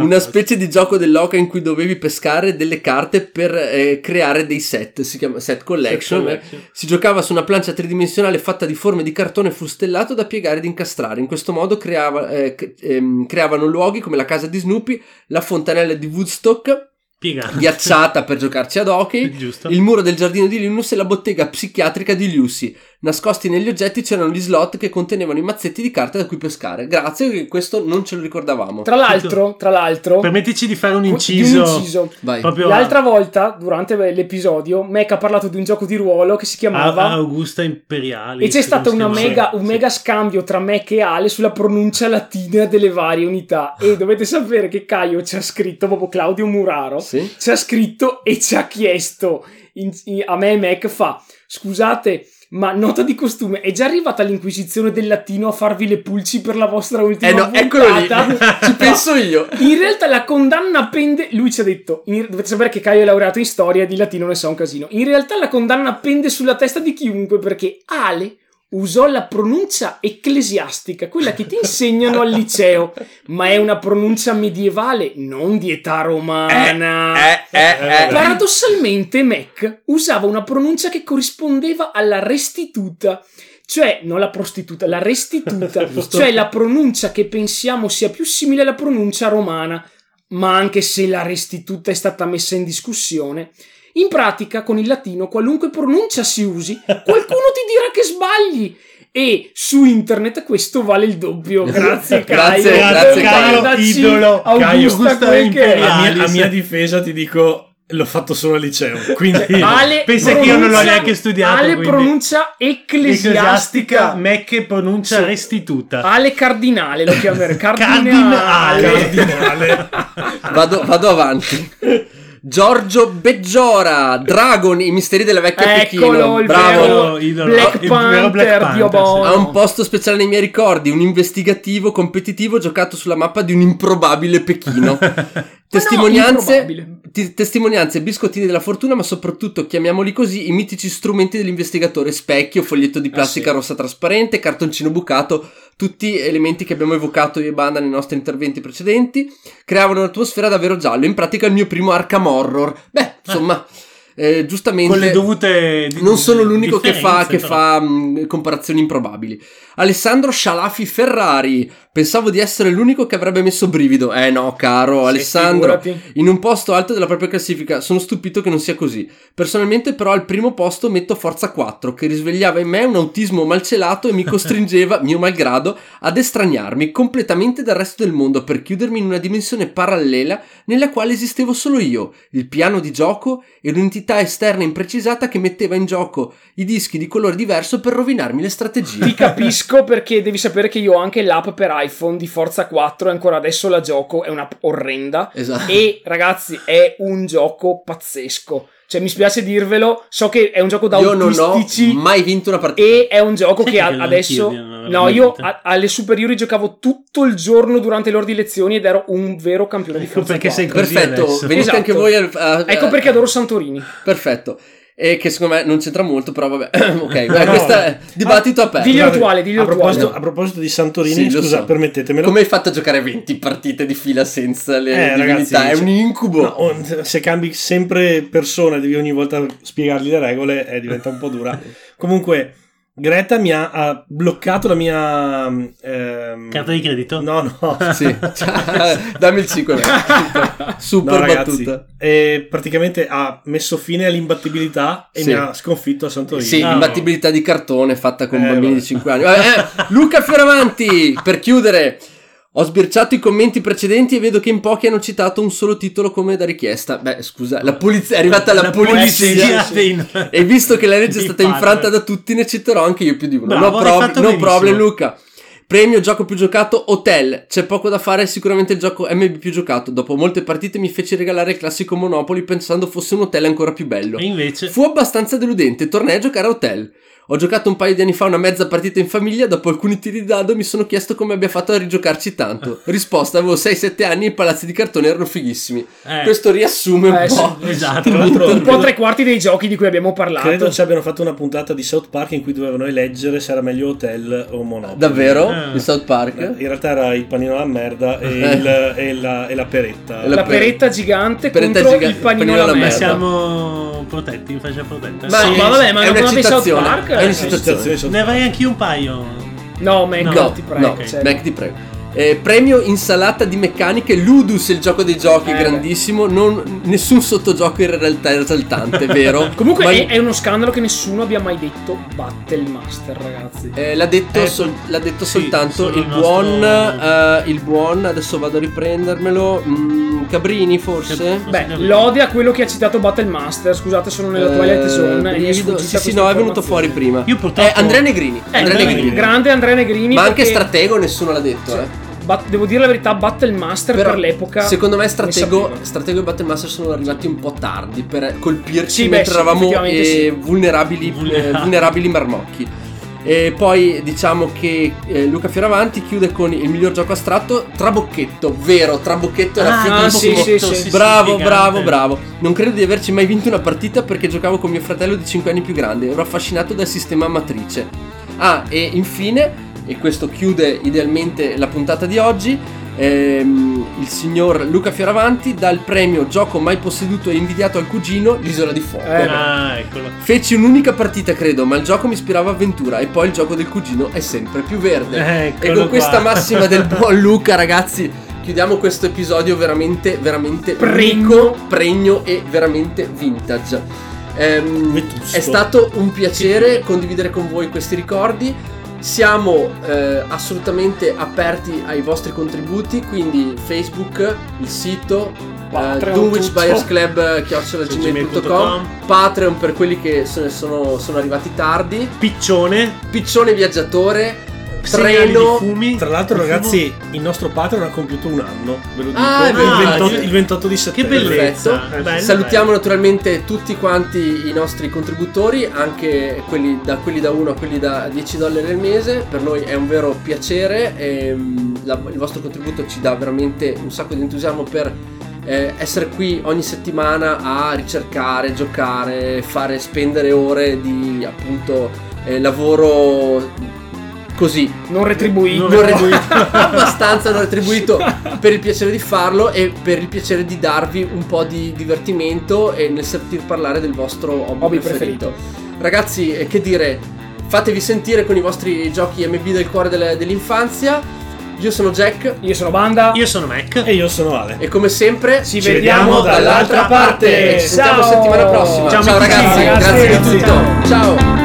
Una specie di gioco dell'oca in cui dovevi pescare delle carte per eh, creare dei set, si chiama set collection. Set collection. eh. Si giocava su una plancia tridimensionale fatta di forme di cartone fustellato da piegare ed incastrare. In questo modo creava- eh, ehm, creavano luoghi come la casa di Snoopy, la fontanella di Woodstock, Piegante. ghiacciata per giocarci ad hockey, Giusto. il muro del giardino di Linus e la bottega psichiatrica di Lucy. Nascosti negli oggetti c'erano gli slot che contenevano i mazzetti di carte da cui pescare. Grazie, che questo non ce lo ricordavamo. Tra l'altro, tra l'altro, Permettici di fare un di un inciso. inciso. Vai. Proprio L'altra volta, durante l'episodio, Mac ha parlato di un gioco di ruolo che si a, chiamava a Augusta Imperiali. E c'è stato mega, un Sì. mega scambio tra Mac e Ale sulla pronuncia latina delle varie unità. E dovete sapere che Caio ci ha scritto, proprio Claudio Muraro, Sì? ci ha scritto e ci ha chiesto in- in- a me e Mac fa, scusate, ma nota di costume, è già arrivata l'inquisizione del latino a farvi le pulci per la vostra ultima Eh no, eccolo lì. puntata? Ci penso io. In realtà la condanna pende. Lui ci ha detto: in- dovete sapere che Caio è laureato in storia e di latino ne sa un casino. In realtà la condanna pende sulla testa di chiunque perché Ale usò la pronuncia ecclesiastica, quella che ti insegnano al liceo, ma è una pronuncia medievale, non di età romana. Eh, eh, eh. Paradossalmente, Mac usava una pronuncia che corrispondeva alla restituta. Cioè, non la prostituta, la restituta, cioè la pronuncia che pensiamo sia più simile alla pronuncia romana, ma anche se la restituta è stata messa in discussione. In pratica, con il latino, qualunque pronuncia si usi, qualcuno ti dirà che sbagli. E su internet questo vale il doppio. Grazie, Grazie, Caio. grazie, Caio, Guardaci idolo, Caio. Augusta quel che. A mia, a mia difesa ti dico, l'ho fatto solo al liceo. Quindi... Ale Pensa che io non l'ho neanche studiato, Ale quindi- pronuncia Ecclesiastica, ecclesiastica. Mac pronuncia Sì. restituta. Ale cardinale lo chiamerei. Cardinale. Cardinale. Vado, vado avanti. Giorgio Beggiora, Dragon, i misteri della vecchia Eccolo, Pechino. il Bravo. vero idolo. Black Il vero Black Panther, Panther, Dio. Ha un posto speciale nei miei ricordi, un investigativo competitivo giocato sulla mappa di un improbabile Pechino. testimonianze, improbabile. ti- testimonianze, biscottini della fortuna, ma soprattutto, chiamiamoli così, i mitici strumenti dell'investigatore, specchio, foglietto di plastica sì. rossa trasparente, cartoncino bucato, tutti elementi che abbiamo evocato io e Banda nei nostri interventi precedenti, creavano un'atmosfera davvero giallo, in pratica il mio primo Arkham Horror. Beh, insomma, eh, giustamente... Con le dovute di- Non sono l'unico che fa, che fa mh, comparazioni improbabili. Alessandro Scialafi Ferrari. Pensavo di essere l'unico che avrebbe messo brivido. Eh no, caro Sì, Alessandro. figurati. In un posto alto della propria classifica. Sono stupito che non sia così. Personalmente, però, al primo posto metto Forza 4, che risvegliava in me un autismo malcelato e mi costringeva, mio malgrado, ad estraniarmi completamente dal resto del mondo per chiudermi in una dimensione parallela nella quale esistevo solo io, il piano di gioco e un'entità esterna imprecisata che metteva in gioco i dischi di colore diverso per rovinarmi le strategie. Ti capisco perché devi sapere che io ho anche l'app per iPhone di Forza 4 e ancora adesso la gioco, è un'app orrenda. Esatto. E ragazzi, è un gioco pazzesco. Cioè, mi spiace dirvelo, so che è un gioco da Io non ho autistici mai vinto una partita. e è un gioco Sai che che adesso... No, io a- alle superiori giocavo tutto il giorno durante le ore di lezioni ed ero un vero campione di Ecco Forza perché sei 4. così Perfetto, adesso. venite Esatto. anche voi a, a- Ecco perché adoro Santorini. Perfetto. E che secondo me non c'entra molto, però vabbè. ok, No, beh, no. questo è dibattito aperto. Diglielo attuale, diglielo a proposito, a proposito di Santorini, Sì, scusa, so. permettetemelo. Come hai fatto a giocare 20 partite di fila senza le Eh, divinità? ragazzi, è un cioè- incubo. No, se cambi sempre persona e devi ogni volta spiegargli le regole, eh, diventa un po' dura. Comunque, Greta mi ha, ha bloccato la mia. ehm, Carta di credito? No, no. Sì, Cioè, dammi il 5. Super No, ragazzi, battuta. e praticamente ha messo fine all'imbattibilità e Sì. mi ha sconfitto a Santorini. Sì, No. imbattibilità di cartone fatta con Eh, bambini vabbè. di 5 anni. Vabbè, eh, Luca Fioravanti, per chiudere. Ho sbirciato i commenti precedenti e vedo che in pochi hanno citato un solo titolo come da richiesta. Beh, scusa, la polizia è arrivata la, polizia. sì, sì. in- E visto che la legge è stata infranta da tutti, ne citerò anche io più di uno. Bravo, no, prob- no problem, Luca. Premio gioco più giocato Hotel. C'è poco da fare, sicuramente il gioco MB più giocato. Dopo molte partite mi feci regalare il classico Monopoli pensando fosse un hotel ancora più bello. E invece... Fu abbastanza deludente, tornai a giocare a Hotel. Ho giocato un paio di anni fa una mezza partita in famiglia, dopo alcuni tiri di dado mi sono chiesto come abbia fatto a rigiocarci tanto. Risposta, avevo 6-7 anni e i palazzi di cartone erano fighissimi. Eh, Questo riassume un Eh, sì, po'. esatto. L'altro, Un po' tre quarti dei giochi di cui abbiamo parlato. Credo ci abbiano fatto una puntata di South Park in cui dovevano eleggere se era meglio Hotel o Monopoly. Davvero? Eh. In South Park? Eh, In realtà era il panino alla merda e, Eh. il- e la, e la peretta. La la per- peretta gigante peretta contro giga- il panino panino alla alla merda. merda. siamo protetti, in fascia protetta. Ma, Sì, ma vabbè, ma è non una di South citazione. Park, È una eh, citazione. South Ne avrei anch'io un paio. No, Mac, No, ti prego. no, cioè, Mac ti prego. Eh, premio insalata di meccaniche Ludus, il gioco dei giochi, Eh, grandissimo. Non, nessun sottogioco in realtà è esaltante, vero? Comunque Ma- è, è uno scandalo che nessuno abbia mai detto Battle Master, ragazzi. Eh, l'ha detto, Eh, sol- l'ha detto sì, soltanto il nostro- buon, eh, il buon, adesso vado a riprendermelo, mm, Cabrini forse? Beh, lode a quello che ha citato Battle Master. Scusate, sono nella Eh, Twilight Zone. e sfuggita sì, sì, no, è venuto fuori prima. Io purtroppo- Eh, Andrea Negrini. Eh, Andrea grande, Negrini. grande Andrea Negrini. Ma anche perché- stratego nessuno l'ha detto, eh. Bat- devo dire la verità, Battle Master Però, per l'epoca. secondo me stratego, stratego e Battlemaster sono arrivati un po' tardi per colpirci Sì, beh, mentre sì, eravamo eh, sì. vulnerabili, eh, Vulnerabili. marmocchi. E poi diciamo che eh, Luca Fioravanti chiude con il miglior gioco astratto Trabocchetto, vero, Trabocchetto era Ah, sì, sì, sì. Bravo, bravo, bravo. Non credo di averci mai vinto una partita perché giocavo con mio fratello di 5 anni più grande. Ero affascinato dal sistema matrice. Ah, e infine, e questo chiude idealmente la puntata di oggi, ehm, il signor Luca Fioravanti dà il premio gioco mai posseduto e invidiato al cugino, l'Isola di Fuoco. Eh, Ah, eccolo. Feci un'unica partita, credo, ma il gioco mi ispirava avventura e poi il gioco del cugino è sempre più verde. Eccolo e con questa qua. massima del buon Luca, ragazzi, chiudiamo questo episodio veramente, veramente Pregno. ricco, pregno e veramente vintage. Ehm, è stato un piacere condividere con voi questi ricordi. Siamo eh, assolutamente aperti ai vostri contributi, quindi Facebook, il sito, Patreon, Dunwich tutto. Buyers Club gmail.com gmail.com. Patreon per quelli che sono, sono, sono arrivati tardi Piccione. Piccione viaggiatore Treno di fumi. Tra l'altro, ragazzi, il nostro Patreon ha compiuto un anno. Ve lo dico. Ah, il, vero. 28, Ah, il 28 di Che settembre. bellezza. Perfetto. Bello, Salutiamo bello. naturalmente tutti quanti i nostri contributori, anche quelli da, quelli da 1 a quelli da 10 dollari al mese. Per noi è un vero piacere. ehm, la- il vostro contributo ci dà veramente un sacco di entusiasmo per eh, essere qui ogni settimana a ricercare, giocare, fare spendere ore di appunto eh, lavoro così non retribuito. non retribuito, abbastanza non retribuito per il piacere di farlo e per il piacere di darvi un po' di divertimento e nel sentir parlare del vostro hobby, Hobby preferito. Ragazzi, eh, che dire, fatevi sentire con i vostri giochi MB del cuore delle- dell'infanzia. Io sono Jack Io sono Banda. Io sono Mac. E io sono Ale. e come sempre Ci Ci vediamo vediamo dall'altra parte. ci sentiamo Ciao. settimana prossima. Ciao, Ciao amici. ragazzi, Ciao, grazie di ragazzi. tutto. Ciao.